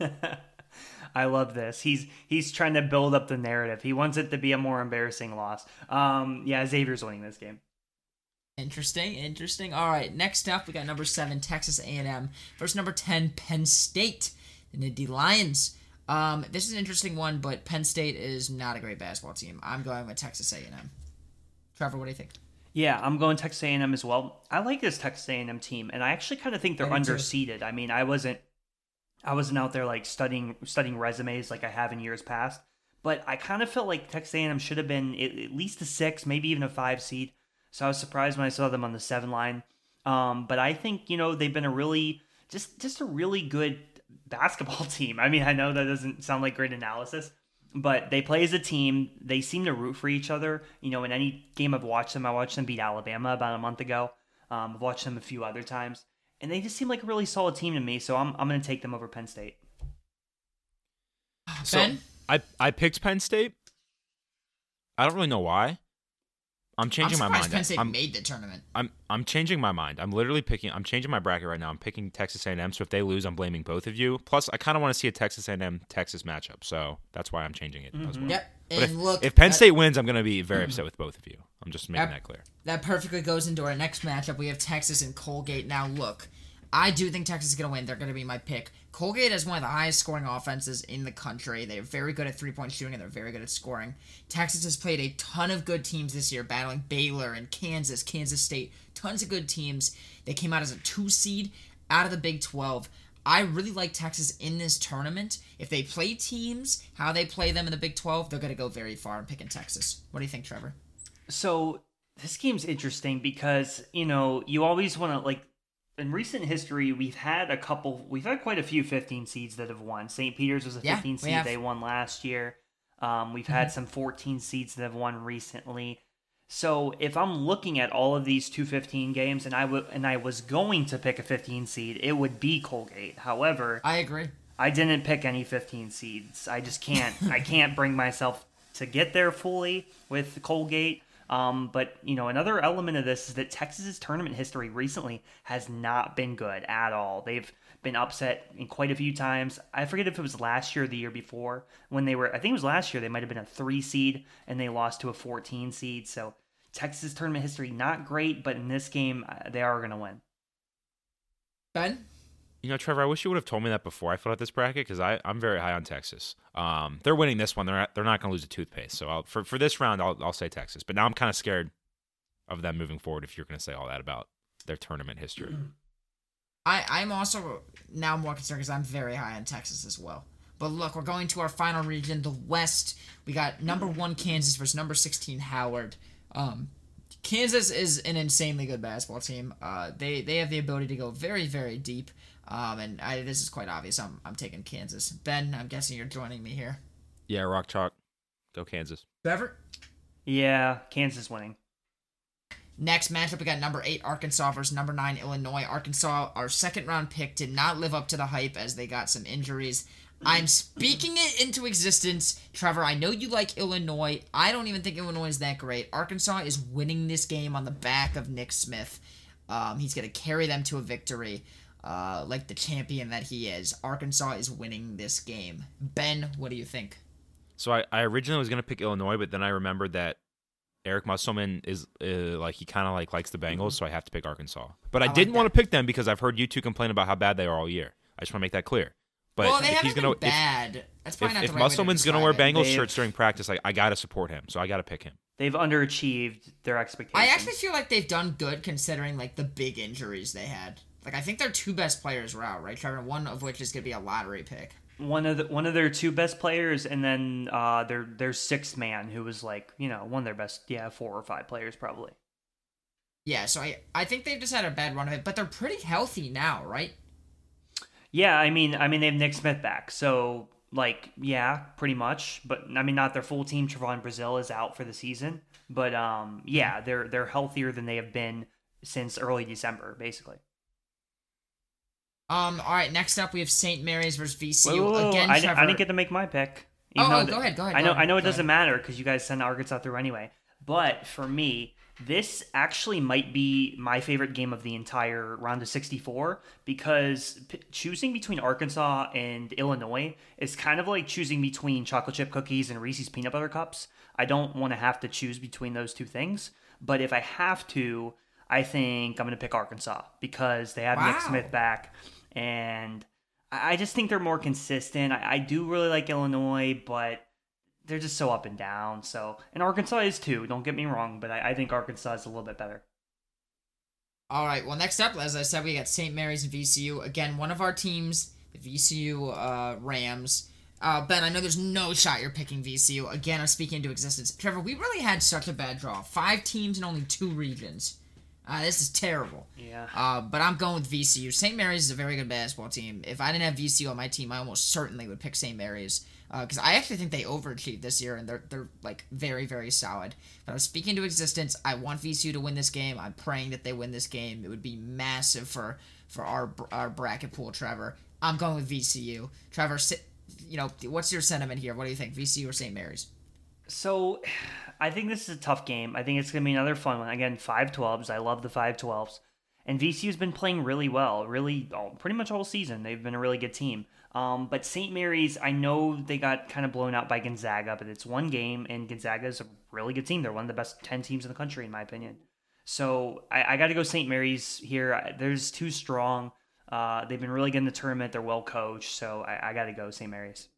I love this. He's he's trying to build up the narrative. He wants it to be a more embarrassing loss. Um, yeah, Xavier's winning this game. Interesting, interesting. All right, next up we got number seven Texas A&M versus number ten Penn State, the Nittany Lions. Um, this is an interesting one, but Penn State is not a great basketball team. I'm going with Texas A&M. Trevor, what do you think? Yeah, I'm going Texas A&M as well. I like this Texas A&M team, and I actually kind of think they're I do too. underseeded. I mean, I wasn't, I wasn't out there like studying studying resumes like I have in years past, but I kind of felt like Texas A&M should have been at, at least a six, maybe even a five seed. So I was surprised when I saw them on the seven line. Um, but I think you know they've been a really just just a really good basketball team. I mean, I know that doesn't sound like great analysis, but they play as a team. They seem to root for each other. You know, in any game I've watched them, I watched them beat Alabama about a month ago. Um, I've watched them a few other times, and they just seem like a really solid team to me. So I'm I'm going to take them over Penn State. So Ben? I I picked Penn State. I don't really know why. I'm changing I'm my mind. Penn State I'm, made the tournament. I'm I'm changing my mind. I'm literally picking. I'm changing my bracket right now. I'm picking Texas A&M. So if they lose, I'm blaming both of you. Plus, I kind of want to see a Texas A&M Texas matchup. So that's why I'm changing it as mm-hmm. well. Yep. But And if, look, if Penn that- State wins, I'm going to be very mm-hmm. upset with both of you. I'm just making Yep. that clear. that perfectly goes into our next matchup. We have Texas and Colgate. Now, look, I do think Texas is going to win. They're going to be my pick. Colgate has one of the highest scoring offenses in the country. They're very good at three point shooting and they're very good at scoring. Texas has played a ton of good teams this year, battling Baylor and Kansas, Kansas State. Tons of good teams. They came out as a two seed out of the Big 12. I really like Texas in this tournament. If they play teams how they play them in the Big 12, they're going to go very far. I'm picking Texas. What do you think, Trevor? So this game's interesting because you know you always want to like in recent history we've had a couple we've had quite a few 15 seeds that have won st peter's was a Yeah, 15 we seed have. they won last year um, we've had some 14 seeds that have won recently so if i'm looking at all of these 215 games and i would and i was going to pick a 15 seed it would be colgate however I agree. I didn't pick any 15 seeds. I just can't. I can't bring myself to get there fully with Colgate. Um, but you know, another element of this is that Texas's tournament history recently has not been good at all. They've been upset in quite a few times. I forget if it was last year or the year before when they were. I think it was last year. They might have been a three seed and they lost to a 14 seed. So Texas tournament history not great, but in this game uh, they are going to win. Ben? You know, Trevor, I wish you would have told me that before I filled out this bracket because I'm very high on Texas. Um, they're winning this one. They're not, they're not going to lose a toothpaste. So I'll, for for this round, I'll I'll say Texas. But now I'm kind of scared of them moving forward. If you're going to say all that about their tournament history, I, I'm also now more concerned because I'm very high on Texas as well. But look, we're going to our final region, the West. We got number one Kansas versus number 16 Howard. Um, Kansas is an insanely good basketball team. Uh, they they have the ability to go very very deep. Um, and I, this is quite obvious. I'm I'm taking Kansas. Ben, I'm guessing you're joining me here. yeah, rock chalk, go Kansas. Trevor. Yeah, Kansas winning. Next matchup, we got number eight Arkansas versus number nine Illinois. Arkansas, our second round pick, did not live up to the hype as they got some injuries. I'm speaking it into existence. Trevor, I know you like Illinois. I don't even think Illinois is that great. Arkansas is winning this game on the back of Nick Smith. Um, he's going to carry them to a victory uh, like the champion that he is. Arkansas is winning this game. Ben, what do you think? So I, I originally was going to pick Illinois, but then I remembered that Eric Musselman is uh, like he kind of like likes the Bengals, so I have to pick Arkansas. But I, I like didn't want to pick them because I've heard you two complain about how bad they are all year. I just want to make that clear. But well, they if he's gonna been bad. That's if, probably if, not if the right way to Musselman's gonna wear describe it. Bengals They've- shirts during practice, like I gotta support him, so I gotta pick him. They've underachieved their expectations. I actually feel like they've done good considering like the big injuries they had. Like I think their two best players were out, right, Trevor? One of which is gonna be a lottery pick. one of the, one of their two best players, and then uh, their their sixth man, who was like you know one of their best, yeah, four or five players probably. Yeah, so I I think they've just had a bad run of it, but they're pretty healthy now, right? Yeah, I mean, I mean they have Nick Smith back, so like yeah, pretty much. But I mean, not their full team. Trevon Brazile is out for the season, but um, yeah, they're they're healthier than they have been since early December, basically. Um. All right. Next up, we have St. Mary's versus VCU Whoa, whoa, whoa, again. I, Trevor. I didn't get to make my pick. Oh, even oh, go ahead, go ahead, I know, ahead, I know it doesn't matter because you guys send Arkansas through anyway. But for me, this actually might be my favorite game of the entire round of 64 because p- choosing between Arkansas and Illinois is kind of like choosing between chocolate chip cookies and Reese's peanut butter cups. I don't want to have to choose between those two things, but if I have to, I think I'm going to pick Arkansas because they have Nick Smith back and I just think they're more consistent. I, I do really like Illinois, but they're just so up and down. So, and Arkansas is too. Don't get me wrong, but I, I think Arkansas is a little bit better. All right. Well, next up, as I said, we got St. Mary's and VCU. Again, one of our teams, the VCU uh, Rams. Uh, ben, I know there's no shot you're picking VCU. Again, I'm speaking into existence. Trevor, we really had such a bad draw. Five teams and only two regions. Uh, this is terrible. Yeah. Uh, but I'm going with VCU. St. Mary's is a very good basketball team. If I didn't have VCU on my team, I almost certainly would pick St. Mary's because I actually think they overachieved this year and they're they're like very very solid. But I'm speaking to existence. I want VCU to win this game. I'm praying that they win this game. It would be massive for for our our bracket pool. Trevor, I'm going with VCU. Trevor, you know what's your sentiment here? What do you think, VCU or St. Mary's? So, I think this is a tough game. I think it's going to be another fun one. Again, 512s. I love the 512s. And VCU's been playing really well, really all, pretty much all season. They've been a really good team. Um, but St. Mary's, I know they got kind of blown out by Gonzaga, but it's one game, and Gonzaga is a really good team. They're one of the best 10 teams in the country, in my opinion. So I, I got to go St. Mary's here. They're too strong. Uh, they've been really good in the tournament. They're well coached. So I, I got to go St. Mary's.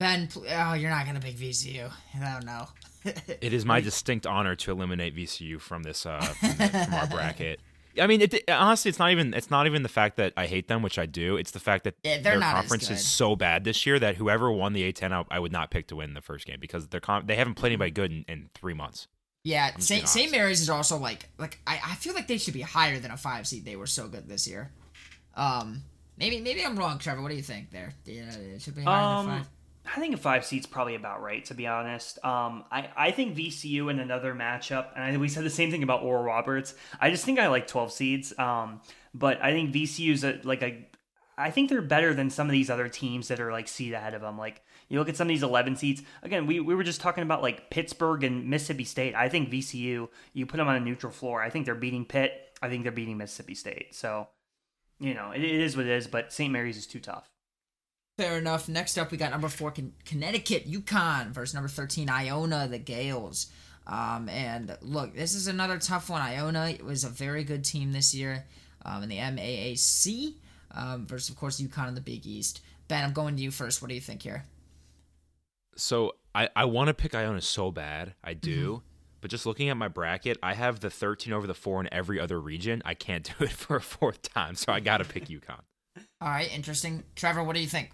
Ben, oh, you're not gonna pick VCU. I don't know. It is my distinct honor to eliminate VCU from this uh, from, the- from our bracket. I mean, it, honestly, it's not even it's not even the fact that I hate them, which I do. It's the fact that Yeah, their not conference is so bad this year that whoever won the A10, I, I would not pick to win the first game because they're con- they haven't played anybody good in, in three months. Yeah, just St. St. Mary's is also like like I, I feel like they should be higher than a five seed. They were so good this year. Um, maybe maybe I'm wrong, Trevor. What do you think there? Yeah, it should be higher than Um, five. I think a five seed's probably about right, to be honest. Um, I, I think VCU in another matchup, and I, we said the same thing about Oral Roberts. I just think I like 12 seeds. Um, but I think VCU's a, like a, I think they're better than some of these other teams that are like seed ahead of them. Like you look at some of these 11 seeds. Again, we, we were just talking about like Pittsburgh and Mississippi State. I think VCU, you put them on a neutral floor. I think they're beating Pitt. I think they're beating Mississippi State. So, you know, it, it is what it is. But St. Mary's is too tough. Fair enough. Next up, we got number four, Con- Connecticut, UConn versus number thirteen, Iona, the Gaels. Um, and look, this is another tough one. Iona was a very good team this year um, in the MAAC um, versus, of course, UConn in the Big East. Ben, I'm going to you first. What do you think here? So I, I want to pick Iona so bad. I do. Mm-hmm. But just looking at my bracket, I have the 13 over the 4 in every other region. I can't do it for a fourth time, so I got to pick UConn. All right, interesting. Trevor, what do you think?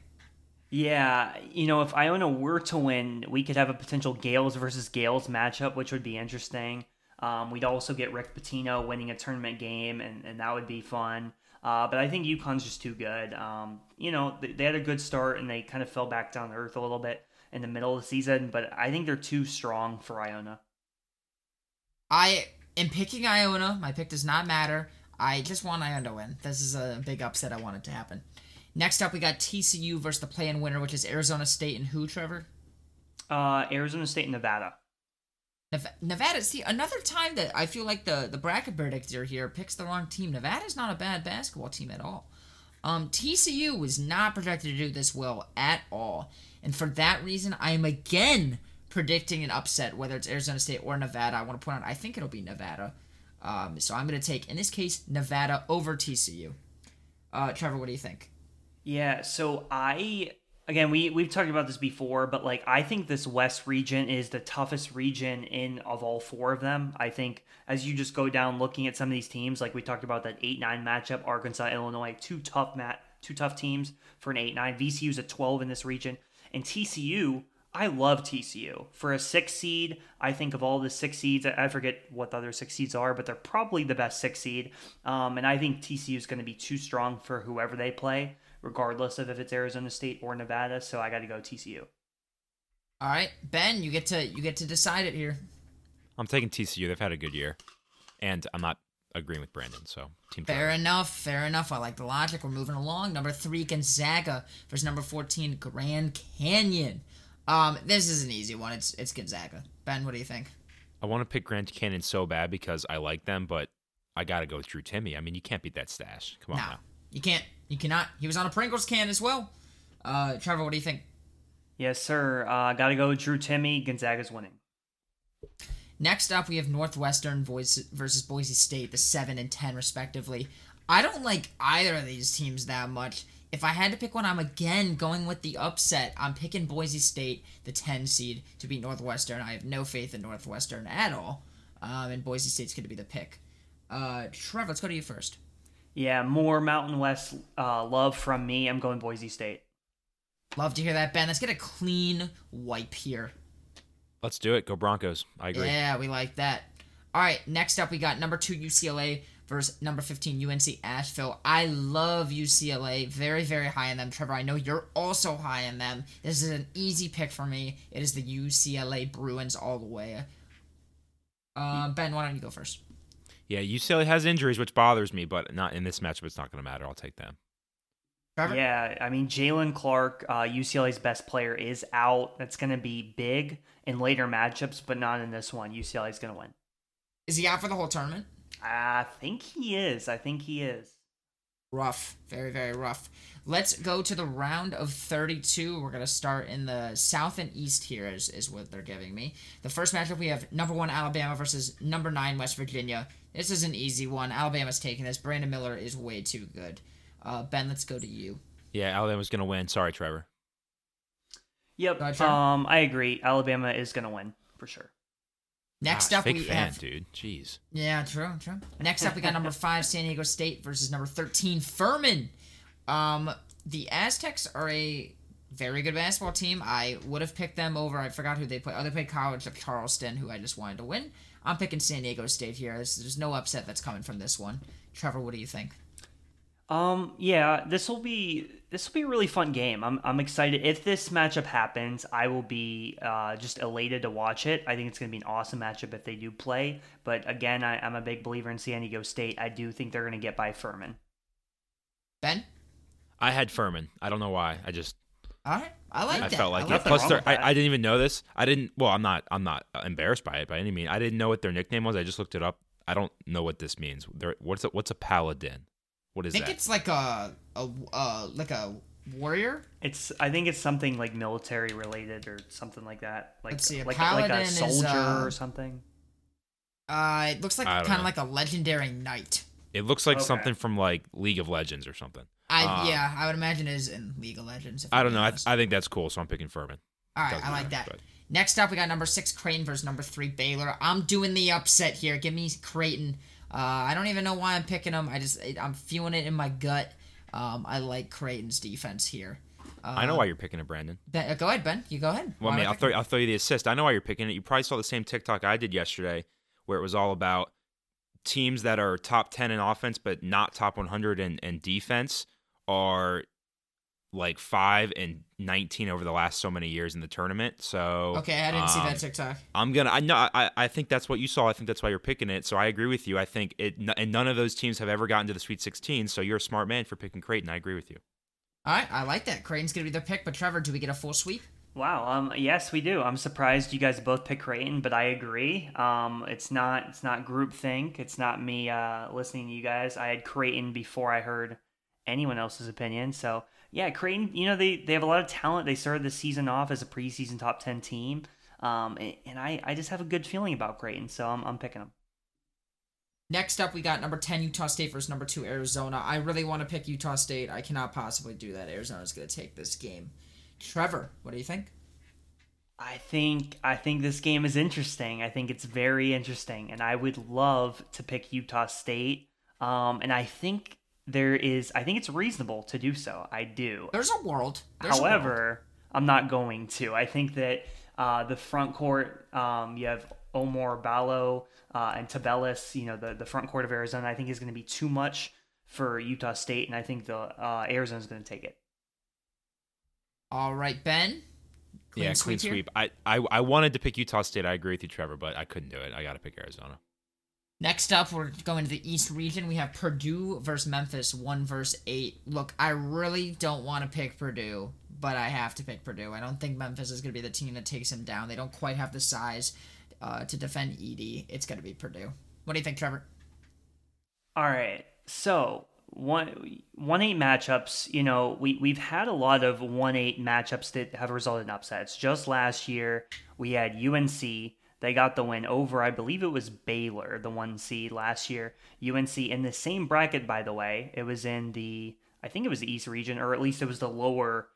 Yeah, you know, if Iona were to win, we could have a potential Gaels versus Gaels matchup, which would be interesting. Um, we'd also get Rick Pitino winning a tournament game, and, and that would be fun. Uh, but I think UConn's just too good. Um, you know, they, they had a good start, and they kind of fell back down to earth a little bit in the middle of the season, but I think they're too strong for Iona. I am picking Iona. My pick does not matter. I just want Iona to win. This is a big upset I want it to happen. Next up, we got TCU versus the play-in winner, which is Arizona State and who, Trevor? Uh, Arizona State and Nevada. Nev- Nevada. See, another time that I feel like the the bracket predictor here picks the wrong team. Nevada's not a bad basketball team at all. Um, TCU was not projected to do this well at all, and for that reason, I am again predicting an upset, whether it's Arizona State or Nevada. I want to point out, I think it'll be Nevada. Um, so I'm going to take, in this case, Nevada over TCU. Uh, Trevor, what do you think? Yeah, so I again we we've talked about this before, but like I think this West region is the toughest region in of all four of them. I think as you just go down looking at some of these teams, like we talked about that eight nine matchup, Arkansas, Illinois, two tough mat two tough teams for an eight nine. VCU's a twelve in this region, and TCU. I love TCU for a six seed. I think of all the six seeds, I forget what the other six seeds are, but they're probably the best six seed. Um, and I think TCU is going to be too strong for whoever they play regardless of if it's Arizona State or Nevada. So I got to go TCU. All right, Ben, you get to you get to decide it here. I'm taking TCU. They've had a good year, and I'm not agreeing with Brandon. So team. Fair Trevor. enough. Fair enough. I like the logic. We're moving along. Number three, Gonzaga versus number fourteen, Grand Canyon. Um, this is an easy one. It's it's Gonzaga. Ben, what do you think? I want to pick Grand Canyon so bad because I like them, but I got to go with Drew Timme. I mean, you can't beat that stash. Come on No, now. you can't. You cannot. He was on a Pringles can as well. Uh, Trevor, what do you think? Yes, sir. Uh, got to go Drew Timme. Gonzaga's winning. Next up, we have Northwestern voice versus Boise State, the seven and ten respectively. I don't like either of these teams that much. If I had to pick one, I'm again going with the upset. I'm picking Boise State, the 10 seed, to beat Northwestern. I have no faith in Northwestern at all, um, and Boise State's going to be the pick. Uh, Trevor, let's go to you first. Yeah, more Mountain West uh, love from me. I'm going Boise State. Love to hear that, Ben. Let's get a clean wipe here. Let's do it. Go Broncos. I agree. Yeah, we like that. All right, next up we got number two UCLA versus number 15 UNC Asheville. I love UCLA, very, very high on them. Trevor, I know you're also high on them. This is an easy pick for me. It is the UCLA Bruins all the way. Uh, ben, why don't you go first? Yeah, UCLA has injuries, which bothers me, but not in this matchup. It's not going to matter. I'll take them. Trevor? Yeah, I mean Jaylen Clark, uh, UCLA's best player, is out. That's going to be big in later matchups, but not in this one. UCLA's going to win. Is he out for the whole tournament? I think he is. I think he is. Rough. Very, very rough. Let's go to the round of 32. We're going to start in the south and east here, is, is what they're giving me. The first matchup, we have number one Alabama versus number nine West Virginia. This is an easy one. Alabama's taking this. Brandon Miller is way too good. Uh, ben, let's go to you. Yeah, Alabama's going to win. Sorry, Trevor. Yep. Go Trevor. Um, I agree. Alabama is going to win for sure. Next Gosh, up, big we fan, have. dude. Jeez. Yeah, true, true. Next up, we got number five San Diego State versus number thirteen Furman. Um, the Aztecs are a very good basketball team. I would have picked them over. I forgot who they play. Oh, they played College of Charleston, who I just wanted to win. I'm picking San Diego State here. There's, there's no upset that's coming from this one. Trevor, what do you think? Um, yeah, this will be this will be a really fun game. I'm I'm excited. If this matchup happens, I will be uh, just elated to watch it. I think it's going to be an awesome matchup if they do play. But again, I, I'm a big believer in San Diego State. I do think they're going to get by Furman. Ben? I had Furman. I don't know why. I just All right, I like I that. felt like I it. Plus, wrong they're- I. I didn't even know this. I didn't. Well, I'm not. I'm not embarrassed by it by any means. I didn't know what their nickname was. I just looked it up. I don't know what this means. They're, what's a, what's a paladin? What I think that? it's like a a uh, like a warrior. It's I think it's something like military related or something like that. Like Let's see, a like like paladin a is, soldier uh, or something. Uh, it looks like kind of like a legendary knight. It looks like Okay. something from like League of Legends or something. I Uh, yeah, I would imagine it is in League of Legends. I don't know. I. I think that's cool, so I'm picking Furman. All right, I like matter, that. but- Next up, we got number six Creighton versus number three Baylor. I'm doing the upset here. Give me Creighton. Uh, I don't even know why I'm picking them. I just I'm feeling it in my gut. Um, I like Creighton's defense here. Uh, I know why you're picking it, Brandon. Ben, uh, go ahead, Ben. You go ahead. Well, Why mean, I'll, throw I'll throw you the assist. I know why you're picking it. You probably saw the same TikTok I did yesterday, where it was all about teams that are top ten in offense but not top 100 in, in defense are like five and 19 over the last so many years in the tournament. So Okay, I didn't see um, that TikTok. I'm gonna. I know. I, I think that's what you saw. I think that's why you're picking it. So I agree with you. I think it. And none of those teams have ever gotten to the Sweet 16. So you're a smart man for picking Creighton. I agree with you. All right, I like that. Creighton's gonna be the pick. But Trevor, do we get a full sweep? Wow. Um. Yes, we do. I'm surprised you guys both pick Creighton, but I agree. Um. It's not. It's not group think. It's not me. Uh. Listening to you guys. I had Creighton before I heard anyone else's opinion. So yeah, Creighton. You know they they have a lot of talent. They started the season off as a preseason top ten team. Um. And, and I I just have a good feeling about Creighton. So I'm I'm picking them. Next up, we got number 10 Utah State versus number 2 Arizona. I really want to pick Utah State. I cannot possibly do that. Arizona's going to take this game. Trevor, what do you think? I think I think this game is interesting. I think it's very interesting, and I would love to pick Utah State. Um, and I think there is. I think it's reasonable to do so. I do. There's a world. There's a world. However, I'm not going to. I think that uh, the front court, um, you have Oumar Ballo uh, and Tubelis, you know, the, the front court of Arizona, I think is going to be too much for Utah State, and I think the uh, Arizona's going to take it. All right, Ben. Clean yeah, clean sweep. I, I I wanted to pick Utah State. I agree with you, Trevor, but I couldn't do it. I got to pick Arizona. Next up, we're going to the East region. We have Purdue versus Memphis, one versus eight. Look, I really don't want to pick Purdue, but I have to pick Purdue. I don't think Memphis is going to be the team that takes him down. They don't quite have the size uh, to defend Edey. It's going to be Purdue. What do you think, Trevor? All right. So one one eight matchups. You know, we we've had a lot of one eight matchups that have resulted in upsets. Just last year, we had UNC they got the win over, I believe it was Baylor, the one seed last year. UNC in the same bracket, by the way. It was in the, I think it was the East region, or at least it was the lower,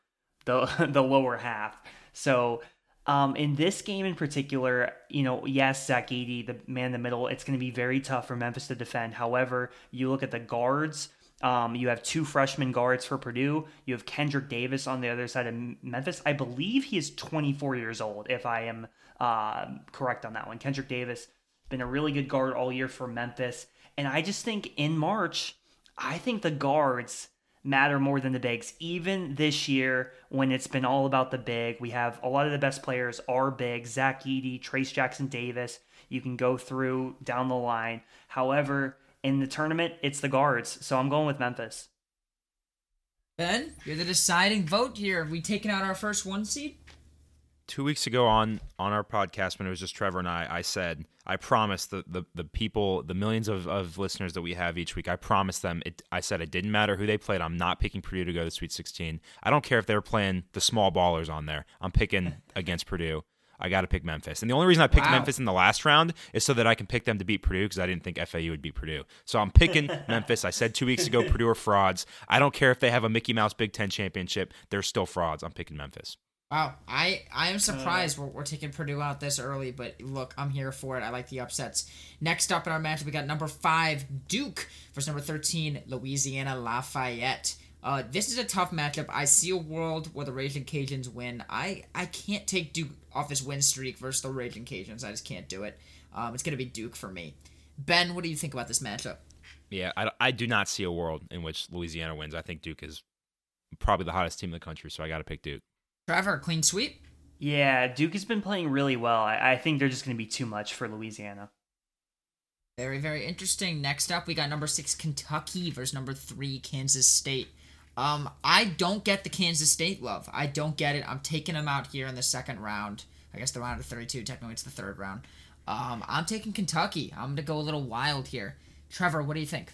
the the lower half. So um, in this game in particular, you know, yes, Zach Edey, the man in the middle, it's going to be very tough for Memphis to defend. However, you look at the guards. Um, you have two freshman guards for Purdue. You have Kendric Davis on the other side of Memphis. I believe he is 24 years old, if I am uh, correct on that one. Kendric Davis been a really good guard all year for Memphis, and I just think in March, I think the guards matter more than the bigs. Even this year, when it's been all about the big, we have a lot of the best players are big. Zach Edey, Trace Jackson Davis. You can go through down the line. However, in the tournament, it's the guards. So I'm going with Memphis. Ben, you're the deciding vote here. Have we taken out our first one seed? two weeks ago on on our podcast when it was just Trevor and I, I said I promised the the, the people, the millions of, of listeners that we have each week, I promised them. It, I said it didn't matter who they played. I'm not picking Purdue to go to the Sweet 16. I don't care if they were playing the small ballers on there. I'm picking against Purdue. I got to pick Memphis. And the only reason I picked wow. Memphis in the last round is so that I can pick them to beat Purdue because I didn't think FAU would beat Purdue. So I'm picking Memphis. I said two weeks ago Purdue are frauds. I don't care if they have a Mickey Mouse Big Ten championship. They're still frauds. I'm picking Memphis. Wow, I I am surprised uh, we're, we're taking Purdue out this early, but look, I'm here for it. I like the upsets. Next up in our match, we got number five Duke versus number thirteen Louisiana Lafayette. Uh, this is a tough matchup. I see a world where the Raging Cajuns win. I I can't take Duke off his win streak versus the Raging Cajuns. I just can't do it. Um, it's gonna be Duke for me. Ben, what do you think about this matchup? Yeah, I, I do not see a world in which Louisiana wins. I think Duke is probably the hottest team in the country, so I got to pick Duke. Trevor, a clean sweep. Yeah, Duke has been playing really well. I, I think they're just going to be too much for Louisiana. Very, very interesting. Next up, we got number six Kentucky versus number three Kansas State. Um, I don't get the Kansas State love. I don't get it. I'm taking them out here in the second round. I guess the round of 32. Technically, it's the third round. Um, I'm taking Kentucky. I'm gonna go a little wild here. Trevor, what do you think?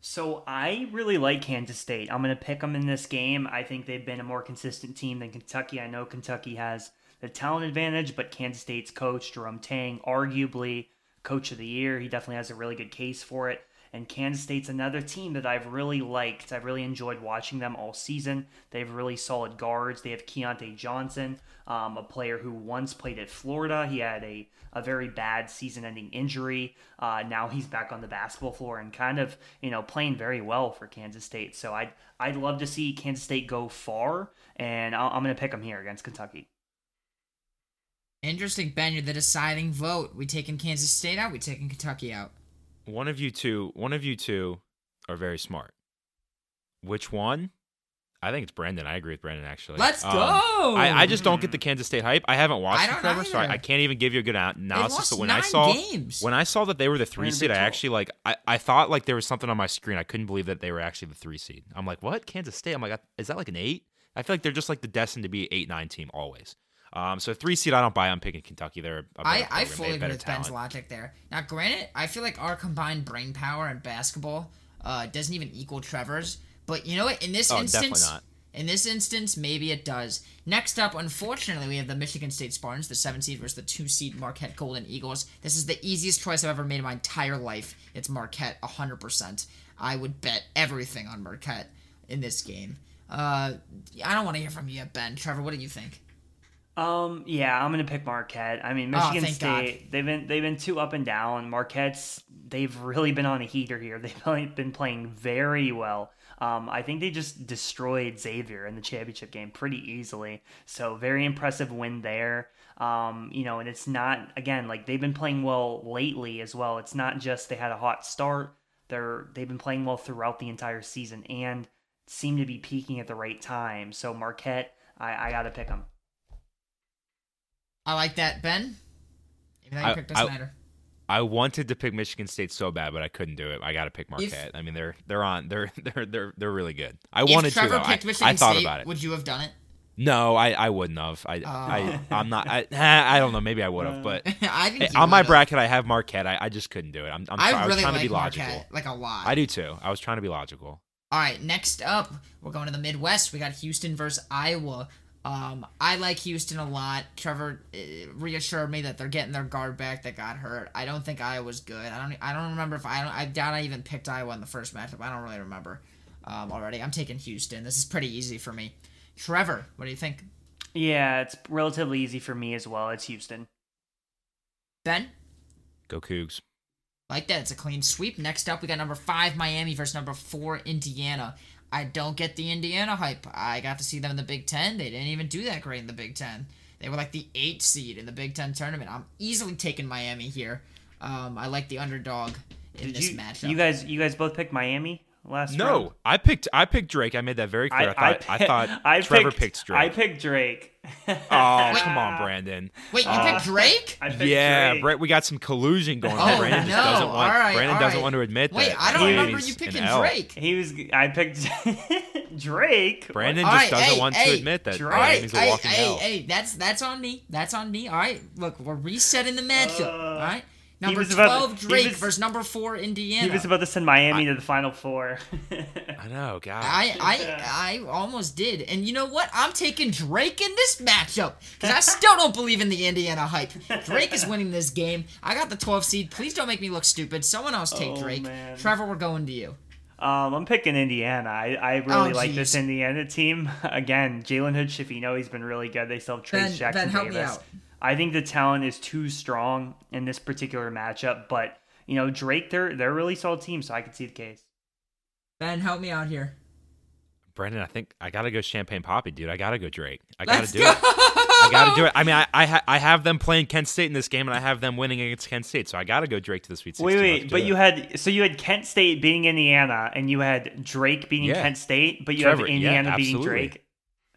So I really like Kansas State. I'm going to pick them in this game. I think they've been a more consistent team than Kentucky. I know Kentucky has the talent advantage, but Kansas State's coach Jerome Tang, arguably coach of the year, he definitely has a really good case for it. And Kansas State's another team that I've really liked. I've really enjoyed watching them all season. They have really solid guards. They have Keyontae Johnson, um, a player who once played at Florida. He had a, a very bad season ending injury. Uh, now he's back on the basketball floor and kind of, you know, playing very well for Kansas State. So I'd, I'd love to see Kansas State go far, and i am going to pick them here against Kentucky. Interesting, Ben. You're the deciding vote. We taking Kansas State out. We taking Kentucky out one of you two, one of you two are very smart. Which one? I think it's Brandon. I agree with Brandon actually. Let's um, go. I, I, just don't get the Kansas State hype. I haven't watched I it, Trevor, so I, I, can't even give you a good analysis. But when I saw games. when I saw that they were the three seed, I actually like I, I thought like there was something on my screen. I couldn't believe that they were actually the three seed. I'm like, what? Kansas State? I'm like, is that like an eight? I feel like they're just like the destined to be eight nine team always. Um, so three seed, I don't buy. I'm picking Kentucky. They're I I fully agree with talent. Ben's logic there. Now, granted, I feel like our combined brain power in basketball uh, doesn't even equal Trevor's. But you know what? In this oh, instance, in this instance, maybe it does. Next up, unfortunately, we have the Michigan State Spartans, the seven seed versus the two seed Marquette Golden Eagles. This is the easiest choice I've ever made in my entire life. It's Marquette, 100%. I would bet everything on Marquette in this game. Uh, I don't want to hear from you, Ben. Trevor, what do you think? Um, yeah, I'm gonna pick Marquette. I mean, oh, Michigan oh, State. God. They've been they've been too up and down. Marquette's they've really been on a heater here. They've been playing very well. Um, I think they just destroyed Xavier in the championship game pretty easily. So very impressive win there. Um, you know, and it's not again like they've been playing well lately as well. It's not just they had a hot start. they're they've been playing well throughout the entire season and seem to be peaking at the right time. So Marquette, I, I got to pick them. I like that, Ben. Even though you I- picked doesn't I- matter. I wanted to pick Michigan State so bad, but I couldn't do it. I got to pick Marquette. I mean, they're they're on they're they're they're they're really good. I wanted Trevor to. Though. I, picked Michigan I thought State, about it. would you have done it? No, I, I wouldn't have. I, I oh. I'm not. I, I don't know. Maybe I would have, uh. but I think eh, on my would've. bracket, I have Marquette. I, I just couldn't do it. I'm, I'm I try- I was trying like to be logical. Marquette, like a lot. I do too. I was trying to be logical. All right, next up, we're going to the Midwest. We got Houston versus Iowa. Um, I like Houston a lot. Trevor uh, reassured me that they're getting their guard back that got hurt. I don't think Iowa's good. I don't. I don't remember if I. Don't, I doubt I even picked Iowa in the first matchup. I don't really remember. Um, already, I'm taking Houston. This is pretty easy for me. Trevor, what do you think? Yeah, it's relatively easy for me as well. It's Houston. Ben, Go Cougs. like that. It's a clean sweep. Next up, we got number five Miami versus number four Indiana. I don't get the Indiana hype. I got to see them in the Big Ten. They didn't even do that great in the Big Ten. They were like the eight seed in the Big Ten tournament. I'm easily taking Miami here. Um, I like the underdog in Did this you matchup. you guys you guys both picked Miami last round? No, I picked I picked Drake. I made that very clear. I, thought I, pi- thought I Trevor picked, picked Drake. I picked Drake. oh come on, Brandon. Wait, you Uh, picked Drake? I picked Yeah, Drake. Brett, we got some collusion going on. Oh, Brandon just no. doesn't want. All right, Brandon all doesn't right. want to admit that. Wait, that. I don't He remember he's you picking. Drake. He was. I picked Drake. Brandon All just right, doesn't hey, want hey, to admit that. Drake. All right, Miami's a hey, walking hey, hell. hey, that's that's on me. That's on me. All right, look, we're resetting the matchup. Uh, all right, number was about twelve Drake was- versus number four Indiana. He was about to send Miami to the Final Four. I know, God. I, I I almost did, and you know what? I'm taking Drake in this matchup because I still don't believe in the Indiana hype. Drake is winning this game. I got the 12 seed. Please don't make me look stupid. Someone else take Oh, Drake. man. Trevor, we're going to you. Um, I'm picking Indiana. I, I really Oh, like this. Indiana team. Again, Jalen Hood Schifino, he's been really good. They still have Trace Ben, Jackson Ben, help me Davis. out. I think the talent is too strong in this particular matchup, but you know, Drake, they're they're a really solid team, so I could see the case. Ben, help me out here. Brandon, I think I gotta go Champagne Papi, dude. I gotta go Drake. I gotta Let's do go. it. I gotta do it. I mean, I I, ha- I have them playing Kent State in this game, and I have them winning against Kent State, so I gotta go Drake to the Sweet Sixteen. Wait, wait, but it. you had so you had Kent State beating Indiana, and you had Drake beating Yeah. Kent State, but you Trevor, have yeah, Indiana beating. Drake.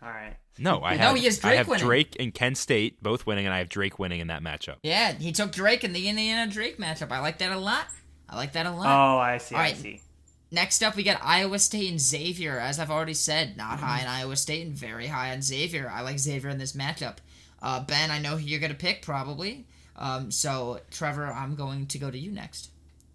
All right. No, I No, have he has I Drake have winning. Drake and Kent State both winning, and I have Drake winning in that matchup. Yeah, he took Drake in the Indiana Drake matchup. I like that a lot. I like that a lot. Oh, I see. All I see. Next up, we got Iowa State and Xavier. As I've already said, not high in Iowa State and very high on Xavier. I like Xavier in this matchup. Uh, ben, I know who you're going to pick probably. Um, so, Trevor, I'm going to go to you next.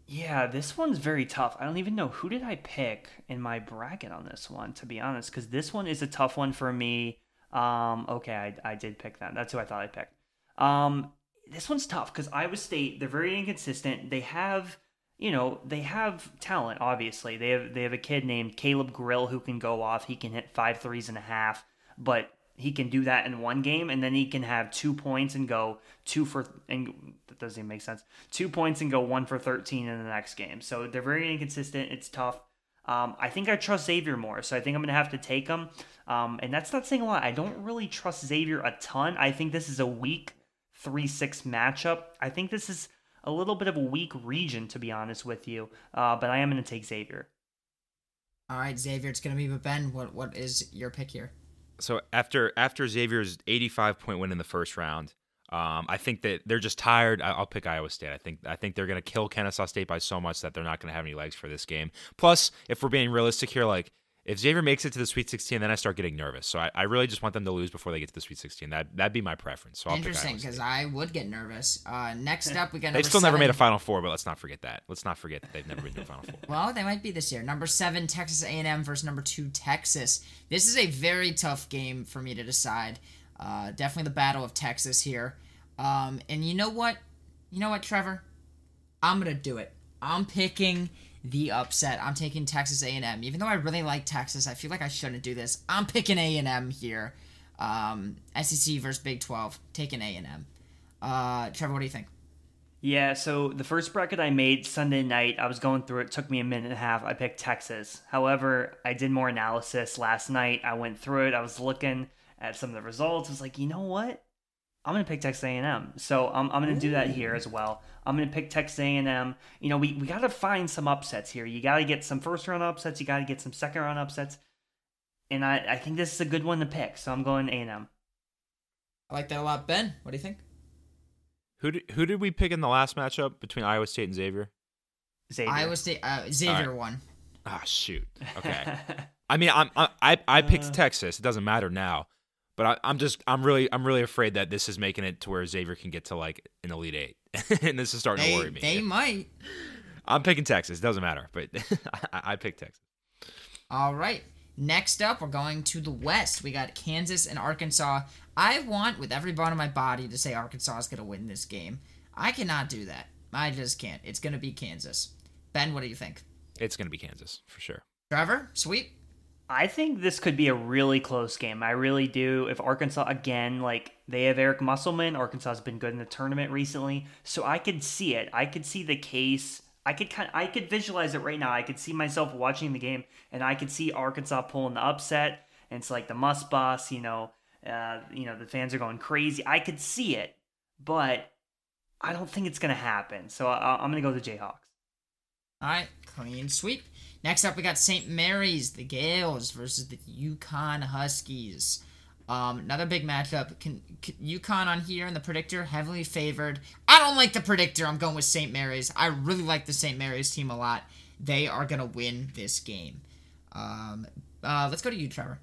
Yeah, this one's very tough. I don't even know who did I pick in my bracket on this one, to be honest, because this one is a tough one for me. Um, okay, I, I did pick that. That's who I thought I picked. Um, this one's tough because Iowa State they're very inconsistent. They have, you know, they have talent. Obviously, they have they have a kid named Caleb Grill who can go off. He can hit five threes and a half, but he can do that in one game, and then he can have two points and go two for and that doesn't even make sense. Two points and go one for thirteen in the next game. So they're very inconsistent. It's tough. Um, I think I trust Xavier more, so I think I'm gonna have to take him. Um, and that's not saying a lot. I don't really trust Xavier a ton. I think this is a weak three six matchup. I think this is a little bit of a weak region, to be honest with you. Uh, but I am gonna take Xavier. All right, Xavier, it's going to be but Ben. What What is your pick here? So after after Xavier's 85 point win in the first round, um, I think that they're just tired. I'll pick Iowa State. I think I think they're going to kill Kennesaw State by so much that they're not going to have any legs for this game. Plus, if we're being realistic here, like if Xavier makes it to the Sweet 16, then I start getting nervous. So I, I really just want them to lose before they get to the Sweet 16. That that'd be my preference. So I'll Interesting, because I would get nervous. Uh, next up, we got They've number still never made a seven- Final Four, but let's not forget that. Let's not forget that they've never been to a Final Four. Well, they might be this year. Number seven, Texas A&M versus number two, Texas. This is a very tough game for me to decide. Uh, definitely the battle of Texas here. Um, and you know what? You know what, Trevor? I'm gonna do it. I'm picking the upset. I'm taking Texas A&M. Even though I really like Texas, I feel like I shouldn't do this. I'm picking A&M here. Um, SEC versus Big 12. Taking A&M. Uh, Trevor, what do you think? Yeah, so the first bracket I made Sunday night, I was going through it, took me a minute and a half. I picked Texas. However, I did more analysis last night. I went through it, I was looking at some of the results. I was like, you know what? I'm gonna pick Texas A&M. So I'm, I'm gonna do that here as well. I'm gonna pick Texas A&M. You know, we, we gotta find some upsets here. You gotta get some first round upsets. You gotta get some second round upsets. And I, I think this is a good one to pick. So I'm going A&M. I like that a lot. Ben, what do you think? Who did, who did we pick in the last matchup between Iowa State and Xavier? Xavier. Iowa State, uh, Xavier won. Ah, shoot. Okay. I mean, I'm I I, I picked Uh. Texas. It doesn't matter now, but I, I'm just I'm really I'm really afraid that this is making it to where Xavier can get to like an elite eight, and this is starting They, to worry me. they might. I'm picking Texas. Doesn't matter, but I, I picked Texas. All right. Next up, we're going to the West. We got Kansas and Arkansas. I want, with every bone in my body, to say Arkansas is going to win this game. I cannot do that. I just can't. It's going to be Kansas. Ben, what do you think? It's gonna be Kansas for sure. Trevor, sweet. I think this could be a really close game. I really do. If Arkansas again, like they have Eric Musselman, Arkansas has been good in the tournament recently, so I could see it. I could see the case. I could kind, I could visualize it right now. I could see myself watching the game, and I could see Arkansas pulling the upset. And it's like the Muss Bus, you know. Uh, you know the fans are going crazy. I could see it, but I don't think it's gonna happen. So I, I'm gonna go with the Jayhawks. All right, clean sweep. Next up, we got St. Mary's, the Gaels versus the UConn Huskies. Um, another big matchup. Can, can UConn on here in the predictor heavily favored? I don't like the predictor. I'm going with St. Mary's. I really like the St. Mary's team a lot. They are gonna win this game. Um, uh, let's go to you, Trevor.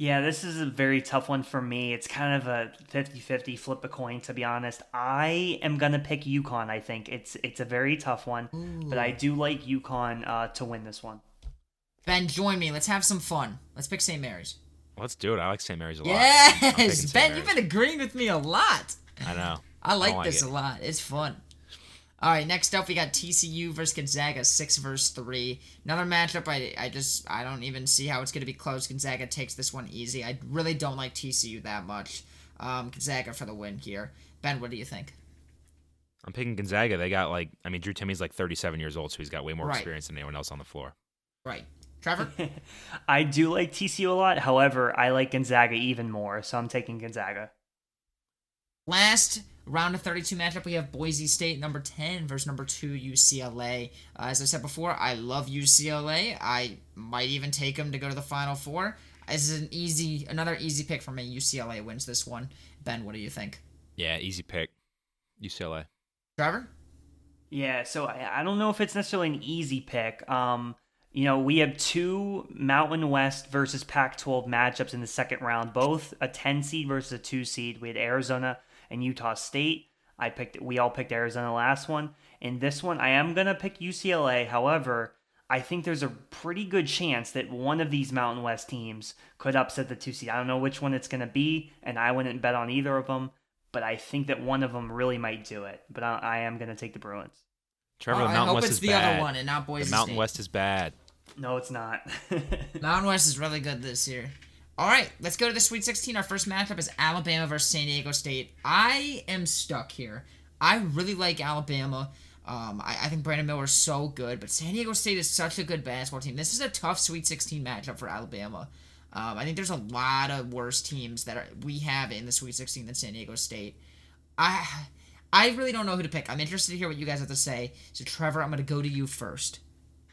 Yeah, this is a very tough one for me. It's kind of a 50-50 flip a coin to be honest. I am going to pick UConn, I think. It's it's a very tough one, but I do like UConn uh, to win this one. Ben, join me. Let's have some fun. Let's pick St. Mary's. Let's do it. I like St. Mary's a lot. Yes, Ben, you've been agreeing with me a lot. I know. I like like this it. a lot. It's fun. All right, next up we got TCU versus Gonzaga, six versus three. Another matchup. I I just I don't even see how it's going to be close. Gonzaga takes this one easy. I really don't like TCU that much. Um, Gonzaga for the win here. Ben, what do you think? I'm picking Gonzaga. They got like, I mean, Drew Timme's like 37 years old, so he's got way more Right. experience than anyone else on the floor. Right, Trevor. I do like TCU a lot. However, I like Gonzaga even more, so I'm taking Gonzaga. Last round of 32 matchup, we have Boise State number 10 versus number 2 UCLA. Uh, as I said before, I love UCLA. I might even take them to go to the Final Four. This is an easy, another easy pick for me. UCLA wins this one. Ben, what do you think? Yeah, easy pick. UCLA. Trevor? Yeah, so I, I don't know if it's necessarily an easy pick. Um, you know, we have two Mountain West versus Pac 12 matchups in the second round, both a 10 seed versus a 2 seed. We had Arizona and Utah State. I picked we all picked Arizona last one. In this one, I am gonna pick UCLA. However, I think there's a pretty good chance that one of these Mountain West teams could upset the two seed. I don't know which one it's gonna be, and I wouldn't bet on either of them. But I think that one of them really might do it. But I, I am gonna take the Bruins. Trevor, Oh, the I Mountain hope West it's is the bad. other one and not Boise the Mountain State. West is bad. No, it's not. Mountain West is really good this year. All right, let's go to the Sweet 16. Our first matchup is Alabama versus San Diego State. I am stuck here. I really like Alabama. Um, I, I think Brandon Miller is so good, but San Diego State is such a good basketball team. This is a tough Sweet 16 matchup for Alabama. Um, I think there's a lot of worse teams that are, we have in the Sweet 16 than San Diego State. I I really don't know who to pick. I'm interested to hear what you guys have to say. So Trevor, I'm going to go to you first.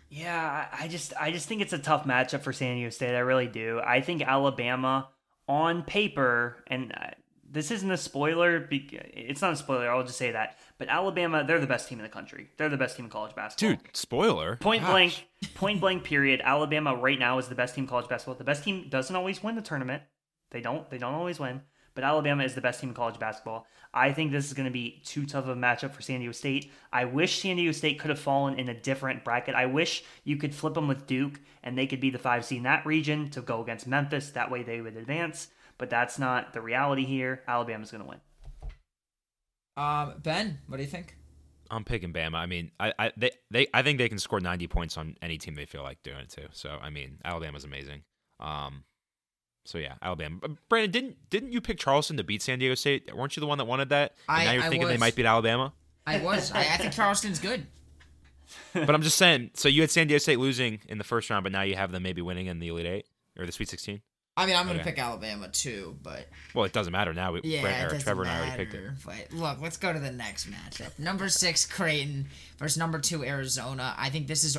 Yeah, I just I just think it's a tough matchup for San Diego State. I really do. I think Alabama on paper, and uh, this isn't a spoiler. It's not a spoiler. I'll just say that. But Alabama, they're the best team in the country. They're the best team in college basketball. Dude, spoiler. Point Gosh. blank, point blank. Period. Alabama right now is the best team in college basketball. The best team doesn't always win the tournament. They don't. They don't always win. But Alabama is the best team in college basketball. I think this is going to be too tough of a matchup for San Diego State. I wish San Diego State could have fallen in a different bracket. I wish you could flip them with Duke and they could be the five seed in that region to go against Memphis. That way they would advance. But that's not the reality here. Alabama's going to win. Um, ben, what do you think? I'm picking Bama. I mean, I, I they, they I think they can score 90 points on any team they feel like doing it to. So I mean, Alabama's amazing. Um, so yeah, Alabama. But Brandon, didn't didn't you pick Charleston to beat San Diego State? Weren't you the one that wanted that? And I- now you're I thinking they might beat Alabama. I was. I, I think Charleston's good. but I'm just saying. So you had San Diego State losing in the first round, but now you have them maybe winning in the Elite Eight or the Sweet 16. I mean, I'm gonna Okay. pick Alabama too, but Well, it doesn't matter now. We, yeah, Brett, it or doesn't Trevor and I already picked it. matter. But look, let's go to the next matchup. Number six, Creighton versus number two, Arizona. I think this is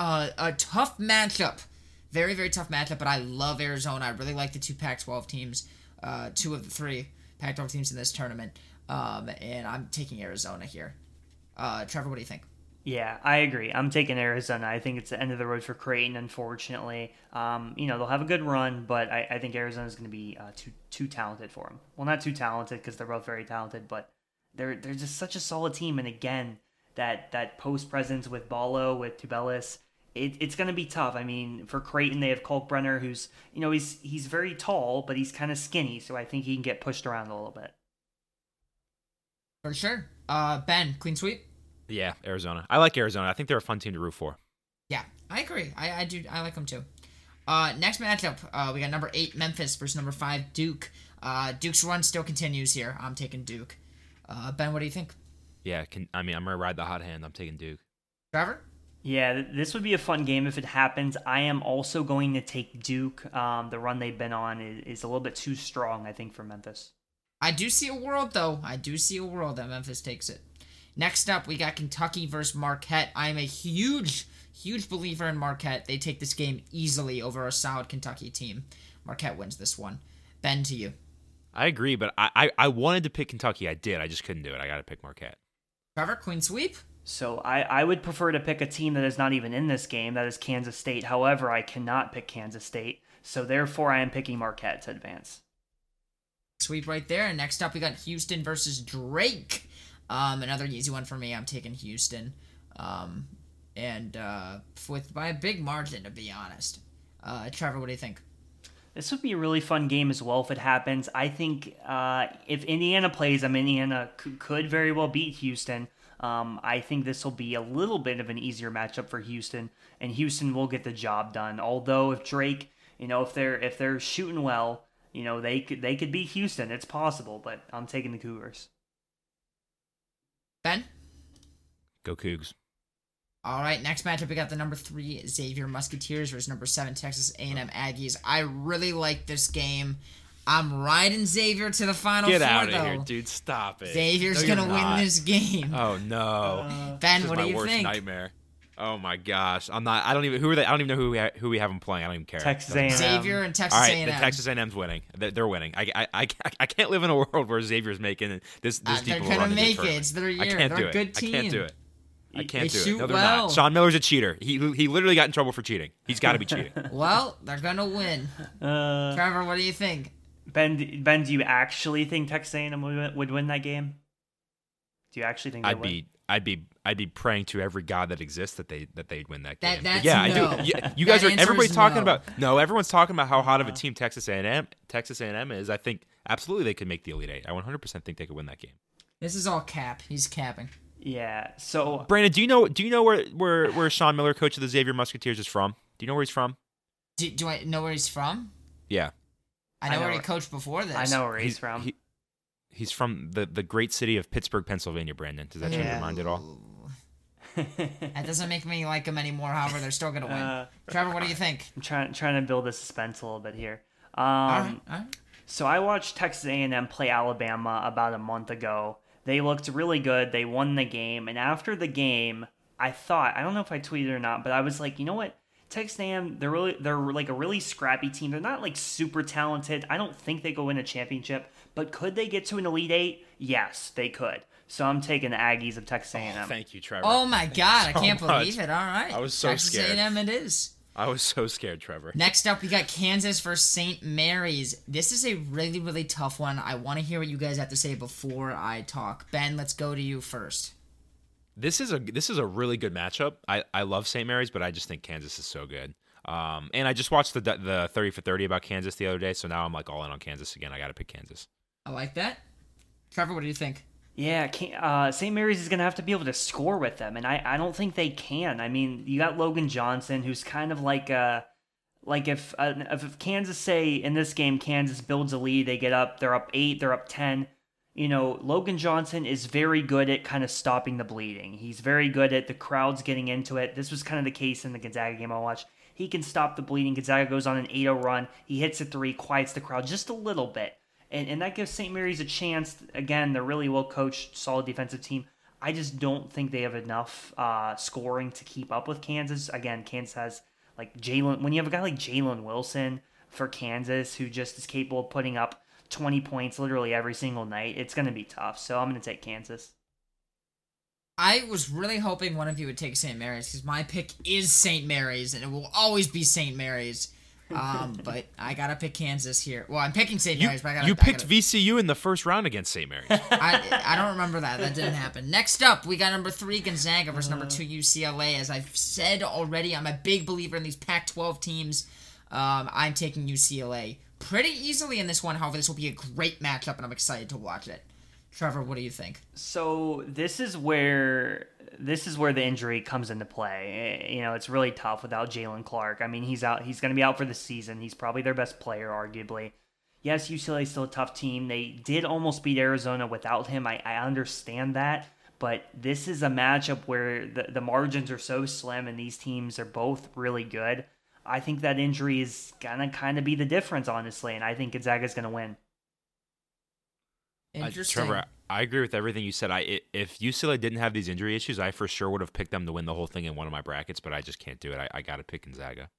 a, a tough matchup. Very, very tough matchup, but I love Arizona. I really like the two Pac-12 teams, uh, two of the three Pac-12 teams in this tournament, um, and I'm taking Arizona here. Uh, Trevor, what do you think? Yeah, I agree. I'm taking Arizona. I think it's the end of the road for Creighton, unfortunately. Um, you know, they'll have a good run, but I, I think Arizona's going to be uh, too too talented for them. Well, not too talented because they're both very talented, but they're they're just such a solid team. And again, that that post presence with Ballo, with Tubelis, it, it's going to be tough. I mean, for Creighton, they have Kalkbrenner, who's you know he's he's very tall, but he's kind of skinny, so I think he can get pushed around a little bit. For sure. Uh, Ben, clean sweep. Yeah, Arizona. I like Arizona. I think they're a fun team to root for. Yeah, I agree. I, I do. I like them too. Uh, next matchup, uh, we got number eight Memphis versus number five Duke. Uh, Duke's run still continues here. I'm taking Duke. Uh, ben, what do you think? Yeah, can, I mean, I'm gonna ride the hot hand. I'm taking Duke. Trevor? Yeah, this would be a fun game if it happens. I am also going to take Duke. Um, the run they've been on is, is a little bit too strong, I think, for Memphis. I do see a world though. I do see a world that Memphis takes it. Next up, we got Kentucky versus Marquette. I'm a huge, huge believer in Marquette. They take this game easily over a solid Kentucky team. Marquette wins this one. Ben, to you. I agree, but I, I, I wanted to pick Kentucky. I did. I just couldn't do it. I got to pick Marquette. Trevor, Queen Sweep. So I, I would prefer to pick a team that is not even in this game, that is Kansas State. However, I cannot pick Kansas State, so therefore I am picking Marquette to advance. Sweep right there. And next up, we got Houston versus Drake. Um, another easy one for me. I'm taking Houston. Um, and uh, with by a big margin, to be honest. Uh, Trevor, what do you think? This would be a really fun game as well if it happens. I think uh, if Indiana plays them, Indiana c- could very well beat Houston. Um, I think this will be a little bit of an easier matchup for Houston, and Houston will get the job done. Although if Drake, you know, if they're if they're shooting well, you know, they could they could beat Houston. It's possible, but I'm taking the Cougars. Ben? Go Cougs. All right, next matchup we got the number three Xavier Musketeers versus number seven Texas A&M Aggies. I really like this game. I'm riding Xavier to the final Get four out of though. here, dude. Stop it. Xavier's No, gonna win not. this game. Oh no. ben, what do you worst think? nightmare. Oh my gosh. I'm not. I don't even. Who are they? I don't even know who we ha- who we have them playing. I don't even care. Texas A&M. Xavier and Texas All right, A&M. the Texas A&M's winning. They're, they're winning. I, I, I, I can't live in a world where Xavier's making this this Uh, deep they're of gonna run into the make it. It's their I year. can't They're do a it. good I can't do it. I can't They do shoot it. No, they're well. not. Sean Miller's a cheater. He he literally got in trouble for cheating. He's got to be cheating. Well, they're gonna win. Uh, Trevor, what do you think? Ben, Ben, do you actually think Texas A&M would, would win that game? Do you actually think they I'd would? be I'd be I'd be praying to every god that exists that they that they'd win that game. That- that's yeah, no. I do. Yeah, you guys are answer everybody's talking no. about no, everyone's talking about how hot of a team Texas A&M Texas A&M is. I think absolutely they could make the Elite 8. I 100% think they could win that game. This is all cap. He's capping. Yeah. So Brandon, do you know do you know where where where Sean Miller, coach of the Xavier Musketeers, is from? Do you know where he's from? Do, do I know where he's from? Yeah, I I know, know where he coached before this. I know where he's, from. he- he's from the the great city of Pittsburgh, Pennsylvania. Brandon, does that change Yeah. your mind at all? That doesn't make me like him anymore. However, they're still gonna win. Uh, Trevor, what do you think? I'm trying trying to build the suspense a little bit here. Um, all right, all right. So I watched Texas A&M play Alabama about a month ago. They looked really good. They won the game, and after the game, I thought I don't know if I tweeted or not, but I was like, you know what? Texas A&M, they're really they're like a really scrappy team. They're not like super talented. I don't think they go win a championship, but could they get to an elite eight? Yes, they could. So I'm taking the Aggies of Texas A&M. Oh, thank you, Trevor. Oh my God, I so can't much. believe it. All right, I was so Texas scared. A&M it is. I was so scared, Trevor. Next up, we got Kansas versus St. Mary's. This is a really, really tough one. I want to hear what you guys have to say before I talk. Ben, let's go to you first. This is a this is a really good matchup. I, I love St. Mary's, but I just think Kansas is so good. Um, and I just watched the the thirty for thirty about Kansas the other day, so now I'm like all in on Kansas again. I got to pick Kansas. I like that. Trevor, what do you think? Yeah, uh, St. Mary's is going to have to be able to score with them, and I, I don't think they can. I mean, you got Logan Johnson, who's kind of like uh like if uh, if Kansas say in this game Kansas builds a lead, they get up, they're up eight, they're up ten. You know, Logan Johnson is very good at kind of stopping the bleeding. He's very good at the crowds getting into it. This was kind of the case in the Gonzaga game I watched. He can stop the bleeding. Gonzaga goes on an 8 0 run. He hits a three, quiets the crowd just a little bit. And, and that gives St. Mary's a chance. Again, they're really well coached, solid defensive team. I just don't think they have enough uh, scoring to keep up with Kansas. Again, Kansas has like Jalen. When you have a guy like Jalen Wilson for Kansas, who just is capable of putting up 20 points literally every single night, it's going to be tough. So I'm going to take Kansas. I was really hoping one of you would take St. Mary's because my pick is St. Mary's and it will always be St. Mary's. Um, but I gotta pick Kansas here. Well, I'm picking St. You, Mary's, but I gotta. you picked gotta- VCU in the first round against St. Mary's. I, I don't remember that. That didn't happen. Next up, we got number three Gonzaga versus number Uh. two UCLA. As I've said already, I'm a big believer in these Pac-12 teams. Um, I'm taking UCLA pretty easily in this one. However, this will be a great matchup, and I'm excited to watch it. Trevor, what do you think? So this is where this is where the injury comes into play. Eh, You know, it's really tough without Jaylen Clark. I mean, he's out. He's going to be out for the season. He's probably their best player, arguably. Yes, UCLA is still a tough team. They did almost beat Arizona without him. I, I understand that, but this is a matchup where the the margins are so slim, and these teams are both really good. I think that injury is gonna kind of be the difference, honestly, and I think Gonzaga's gonna win. Uh, Interesting. Trevor, I agree with everything you said. I i- if UCLA didn't have these injury issues, I for sure would have picked them to win the whole thing in one of my brackets, but I just can't do it. I, I got to pick Gonzaga.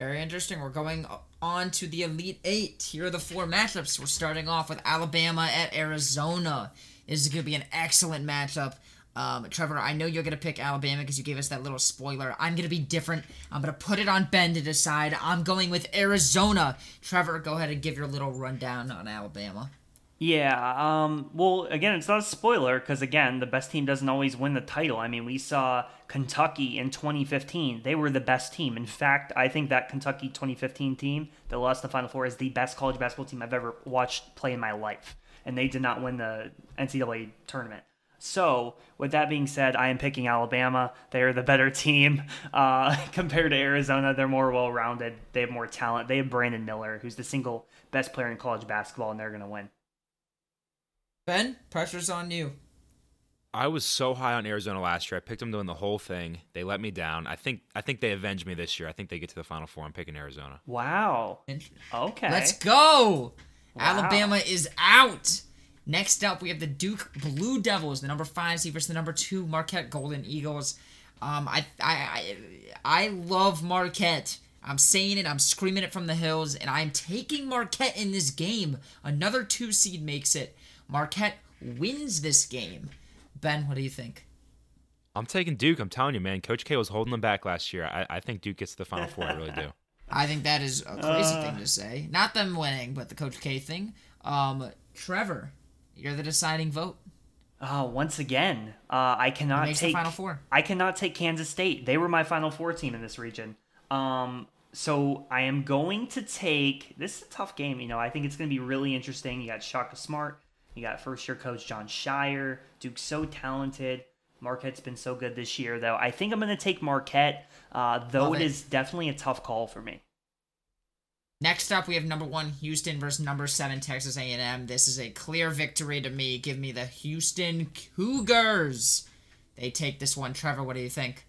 Very interesting. We're going on to the Elite Eight. Here are the four matchups. We're starting off with Alabama at Arizona. This is going to be an excellent matchup. Um, Trevor, I know you're going to pick Alabama because you gave us that little spoiler. I'm going to be different. I'm going to put it on Ben to decide. I'm going with Arizona. Trevor, go ahead and give your little rundown on Alabama. Yeah, um, well, again, it's not a spoiler because, again, the best team doesn't always win the title. I mean, we saw Kentucky in 2015. They were the best team. In fact, I think that Kentucky 2015 team that lost the Final Four is the best college basketball team I've ever watched play in my life. And they did not win the NCAA tournament. So, with that being said, I am picking Alabama. They are the better team uh, compared to Arizona. They're more well rounded. They have more talent. They have Brandon Miller, who's the single best player in college basketball, and they're going to win. Ben, pressure's on you. I was so high on Arizona last year. I picked them to win the whole thing. They let me down. I think I think they avenged me this year. I think they get to the Final Four. I'm picking Arizona. Wow. Okay. Let's go. Wow. Alabama is out. Next up, we have the Duke Blue Devils, the number five seed versus the number two Marquette Golden Eagles. Um, I, I, I, I love Marquette. I'm saying it. I'm screaming it from the hills, and I'm taking Marquette in this game. Another two seed makes it. Marquette wins this game. Ben, what do you think? I'm taking Duke. I'm telling you, man. Coach K was holding them back last year. I, I think Duke gets to the Final Four. I really do. I think that is a crazy thing to say. Not them winning, but the Coach K thing. Um, Trevor, you're the deciding vote. Oh, once again, uh, I cannot take Final Four? I cannot take Kansas State. They were my Final Four team in this region. Um, so I am going to take. This is a tough game. You know, I think it's going to be really interesting. You got Shaka Smart. You got first year coach Jon Scheyer. Duke's so talented. Marquette's been so good this year, though. I think I'm going to take Marquette, uh, though it it. is definitely a tough call for me. Next up, we have number one Houston versus number seven Texas A&M. This is a clear victory to me. Give me the Houston Cougars. They take this one. Trevor, what do you think?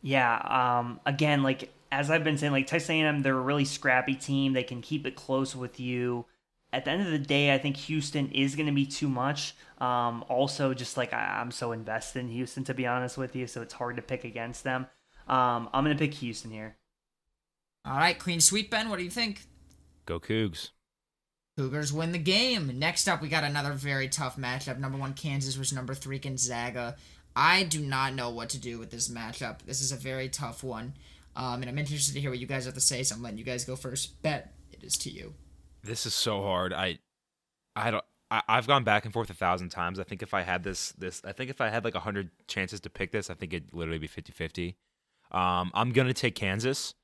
Yeah. Um. Again, like as I've been saying, like Texas A&M, they're a really scrappy team. They can keep it close with you. At the end of the day, I think Houston is going to be too much. Um. Also, just like I, I'm so invested in Houston, to be honest with you, so it's hard to pick against them. Um. I'm going to pick Houston here. All right, clean sweep, Ben. What do you think? Go Cougs. Cougars win the game. Next up, we got another very tough matchup. Number one Kansas versus number three Gonzaga. I do not know what to do with this matchup. This is a very tough one. Um, and I'm interested to hear what you guys have to say, so I'm letting you guys go first. Bet it is to you. This is so hard. I, I don't. I, I've gone back and forth a thousand times. I think if I had this, this, I think if I had like a hundred chances to pick this, I think it'd literally be 50-50. Um, I'm gonna take Kansas.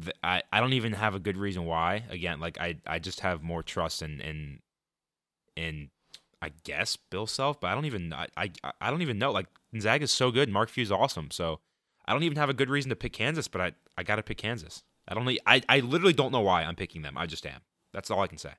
Th- I, I don't even have a good reason why. Again, like I, I just have more trust in in in I guess Bill Self, but I don't even I, I I don't even know. Like Gonzaga's so good, Mark Few's awesome. So I don't even have a good reason to pick Kansas, but I, I gotta pick Kansas. I don't I, I literally don't know why I'm picking them. I just am. That's all I can say.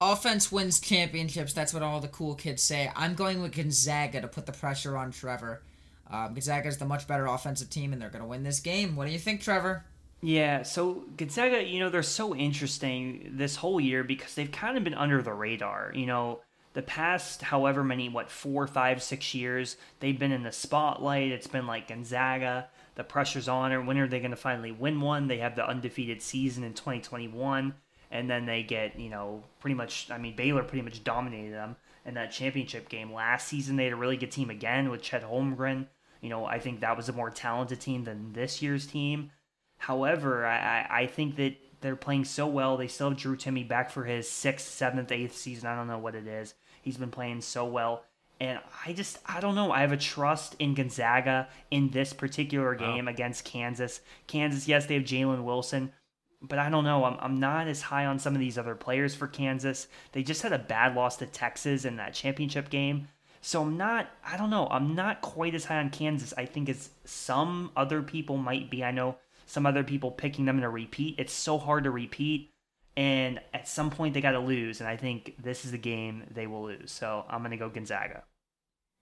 Offense wins championships. That's what all the cool kids say. I'm going with Gonzaga to put the pressure on Trevor. Um, Gonzaga is the much better offensive team, and they're going to win this game. What do you think, Trevor? Yeah, so Gonzaga, you know, they're so interesting this whole year because they've kind of been under the radar. You know, the past however many, what, four, five, six years, they've been in the spotlight. It's been like Gonzaga, the pressure's on her. When are they going to finally win one? They have the undefeated season in 2021, and then they get, you know, pretty much, I mean, Baylor pretty much dominated them in that championship game. Last season, they had a really good team again with Chet Holmgren. You know, I think that was a more talented team than this year's team. However, I, I think that they're playing so well. They still have Drew Timme back for his sixth, seventh, eighth season. I don't know what it is. He's been playing so well. And I just, I don't know. I have a trust in Gonzaga in this particular game wow. against Kansas. Kansas, yes, they have Jalen Wilson, but I don't know. I'm, I'm not as high on some of these other players for Kansas. They just had a bad loss to Texas in that championship game. So I'm not, I don't know. I'm not quite as high on Kansas, I think, as some other people might be. I know some other people picking them to repeat. It's so hard to repeat. And at some point, they got to lose. And I think this is the game they will lose. So I'm going to go Gonzaga.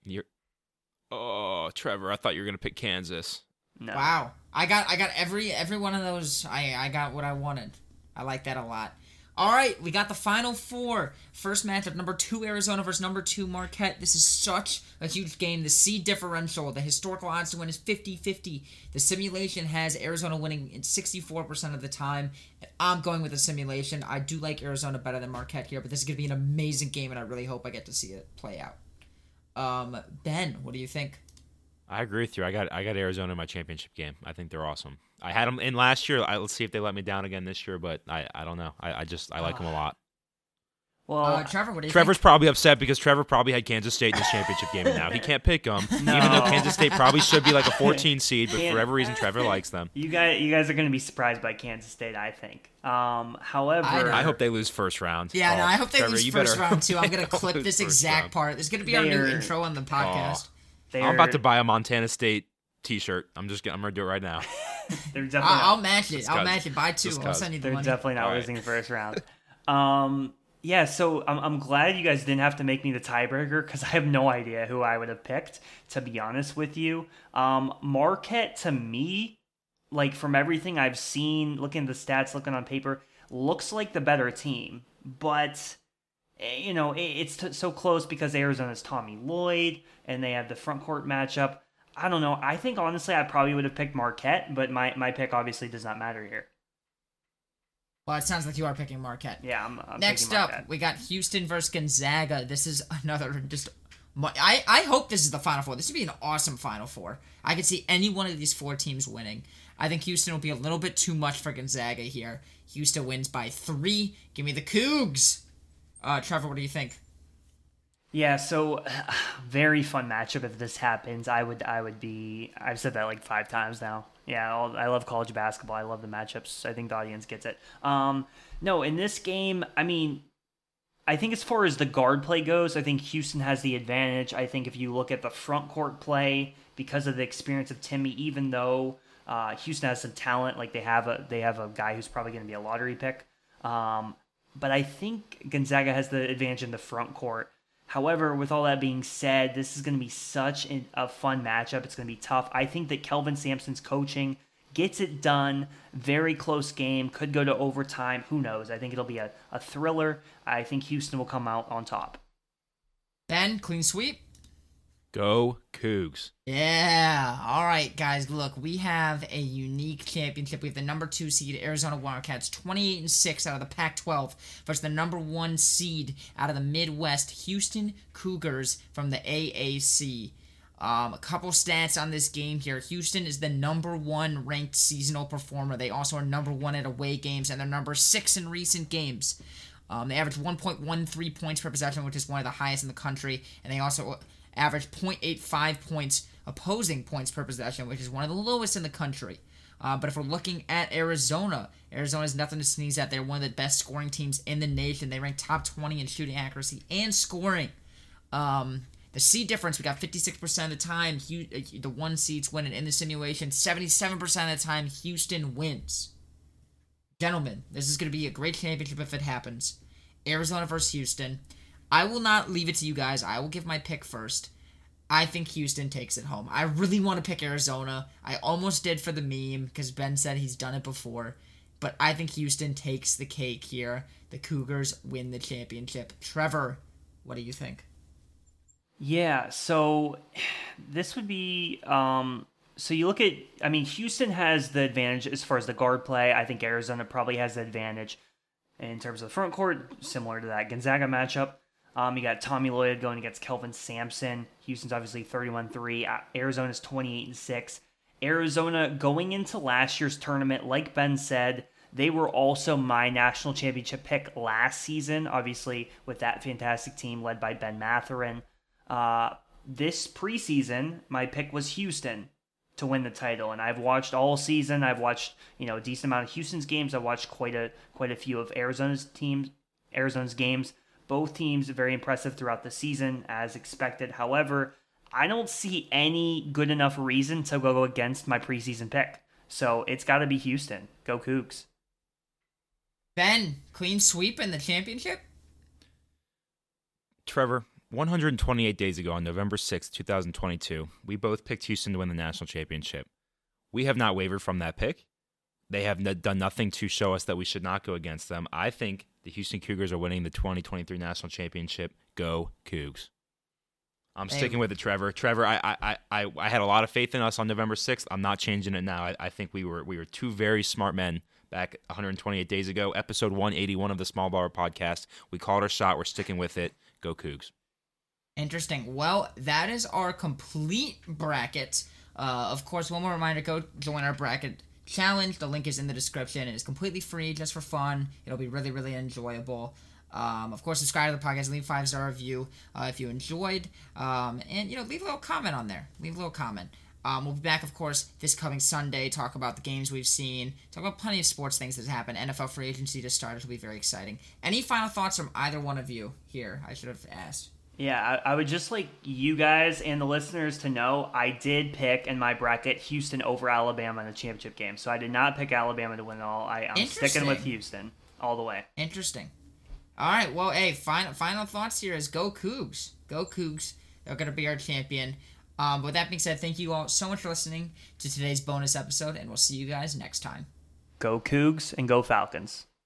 You're. Oh, Trevor, I thought you were going to pick Kansas. No. Wow. I got I got every every one of those. I I got what I wanted. I like that a lot. All right, we got the final four. First matchup, number two Arizona versus number two Marquette. This is such a huge game. The seed differential, the historical odds to win is 50 50. The simulation has Arizona winning in 64% of the time. I'm going with the simulation. I do like Arizona better than Marquette here, but this is going to be an amazing game, and I really hope I get to see it play out. Um, ben, what do you think? I agree with you. I got I got Arizona in my championship game. I think they're awesome. I had them in last year. I, let's see if they let me down again this year, but I, I don't know. I, I just I like uh, them a lot. Well, uh, Trevor, what do you Trevor's think? probably upset because Trevor probably had Kansas State in the championship game, and now he can't pick them. No. Even though Kansas State probably should be like a 14 seed, but for whatever reason, Trevor likes them. You guys, you guys are going to be surprised by Kansas State, I think. Um, however, I, I, hope they lose first round. Yeah, oh, no, I hope they Trevor, lose first round too. I'm going to clip this exact round. part. There's going to be they our are, new intro on the podcast. Oh, I'm about to buy a Montana State T-shirt. I'm just. gonna. I'm gonna do it right now. They're definitely. I'll, I'll match it. I'll match it. Buy two. I'll send you the They're money. definitely not losing right. first round. Um. Yeah. So I'm. I'm glad you guys didn't have to make me the tiebreaker because I have no idea who I would have picked. To be honest with you, um, Marquette to me, like from everything I've seen, looking at the stats, looking on paper, looks like the better team, but eh, you know it's t- so close because Arizona's Tommy Lloyd and they have the front court matchup. I don't know. I think honestly, I probably would have picked Marquette, but my, my pick obviously does not matter here. Well, it sounds like you are picking Marquette. Yeah, I'm. I'm Next up, we got Houston versus Gonzaga. This is another just. I, I hope this is the final four. This would be an awesome final four. I could see any one of these four teams winning. I think Houston will be a little bit too much for Gonzaga here. Houston wins by three. Give me the Cougs. Uh, Trevor, what do you think? Yeah, so very fun matchup if this happens. I would I would be I've said that like five times now. Yeah, I love college basketball. I love the matchups. I think the audience gets it. Um, no, in this game, I mean, I think as far as the guard play goes, I think Houston has the advantage. I think if you look at the front court play, because of the experience of Timme even though uh, Houston has some talent, like they have a they have a guy who's probably going to be a lottery pick. Um, but I think Gonzaga has the advantage in the front court. However, with all that being said, this is going to be such a fun matchup. It's going to be tough. I think that Kelvin Sampson's coaching gets it done. Very close game. Could go to overtime. Who knows? I think it'll be a, a thriller. I think Houston will come out on top. Ben, clean sweep. Go Cougs. Yeah. All right, guys. Look, we have a unique championship. We have the number two seed Arizona Wildcats, 28 and 6 out of the Pac 12, versus the number one seed out of the Midwest, Houston Cougars from the AAC. Um, a couple stats on this game here. Houston is the number one ranked seasonal performer. They also are number one at away games, and they're number six in recent games. Um, they average 1.13 points per possession, which is one of the highest in the country, and they also average 0.85 points opposing points per possession, which is one of the lowest in the country. Uh, but if we're looking at Arizona, Arizona is nothing to sneeze at. They're one of the best scoring teams in the nation. They rank top 20 in shooting accuracy and scoring. Um, the seed difference, we got 56% of the time, uh, the one seeds winning in the simulation. 77% of the time, Houston wins. Gentlemen, this is going to be a great championship if it happens. Arizona versus Houston. I will not leave it to you guys. I will give my pick first. I think Houston takes it home. I really want to pick Arizona. I almost did for the meme because Ben said he's done it before. But I think Houston takes the cake here. The Cougars win the championship. Trevor, what do you think? Yeah, so this would be um so you look at I mean Houston has the advantage as far as the guard play. I think Arizona probably has the advantage in terms of the front court, similar to that Gonzaga matchup. Um, you got Tommy Lloyd going against Kelvin Sampson. Houston's obviously 31-3. Arizona's 28 6. Arizona going into last year's tournament, like Ben said, they were also my national championship pick last season, obviously with that fantastic team led by Ben Mathurin. Uh, this preseason, my pick was Houston to win the title, and I've watched all season. I've watched you know a decent amount of Houston's games. I've watched quite a quite a few of Arizona's teams, Arizona's games. Both teams very impressive throughout the season, as expected. However, I don't see any good enough reason to go against my preseason pick. So it's got to be Houston. Go Cougs. Ben, clean sweep in the championship? Trevor, 128 days ago on November 6, 2022, we both picked Houston to win the national championship. We have not wavered from that pick. They have n- done nothing to show us that we should not go against them. I think the Houston Cougars are winning the 2023 national championship. Go Cougs. I'm Hey. sticking with it, Trevor. Trevor, I, I, I, I had a lot of faith in us on November 6th. I'm not changing it now. I, I think we were we were two very smart men back 128 days ago. Episode 181 of the Small Bar Podcast. We called our shot. We're sticking with it. Go Cougs. Interesting. Well, that is our complete bracket. Uh, of course, one more reminder go join our bracket challenge. The link is in the description. It is completely free, just for fun. It'll be really, really enjoyable. Um, of course, subscribe to the podcast, leave five star review uh, if you enjoyed, um, and you know, leave a little comment on there. Leave a little comment. Um, we'll be back, of course, this coming Sunday. Talk about the games we've seen. Talk about plenty of sports things that happened. NFL free agency just started. It'll be very exciting. Any final thoughts from either one of you here? I should have asked. Yeah, I, I would just like you guys and the listeners to know I did pick in my bracket Houston over Alabama in the championship game. So I did not pick Alabama to win it all. I, I'm sticking with Houston all the way. Interesting. All right. Well, hey, final final thoughts here is go Cougs. Go Cougs. They're gonna be our champion. Um, with that being said, thank you all so much for listening to today's bonus episode, and we'll see you guys next time. Go Cougs and go Falcons.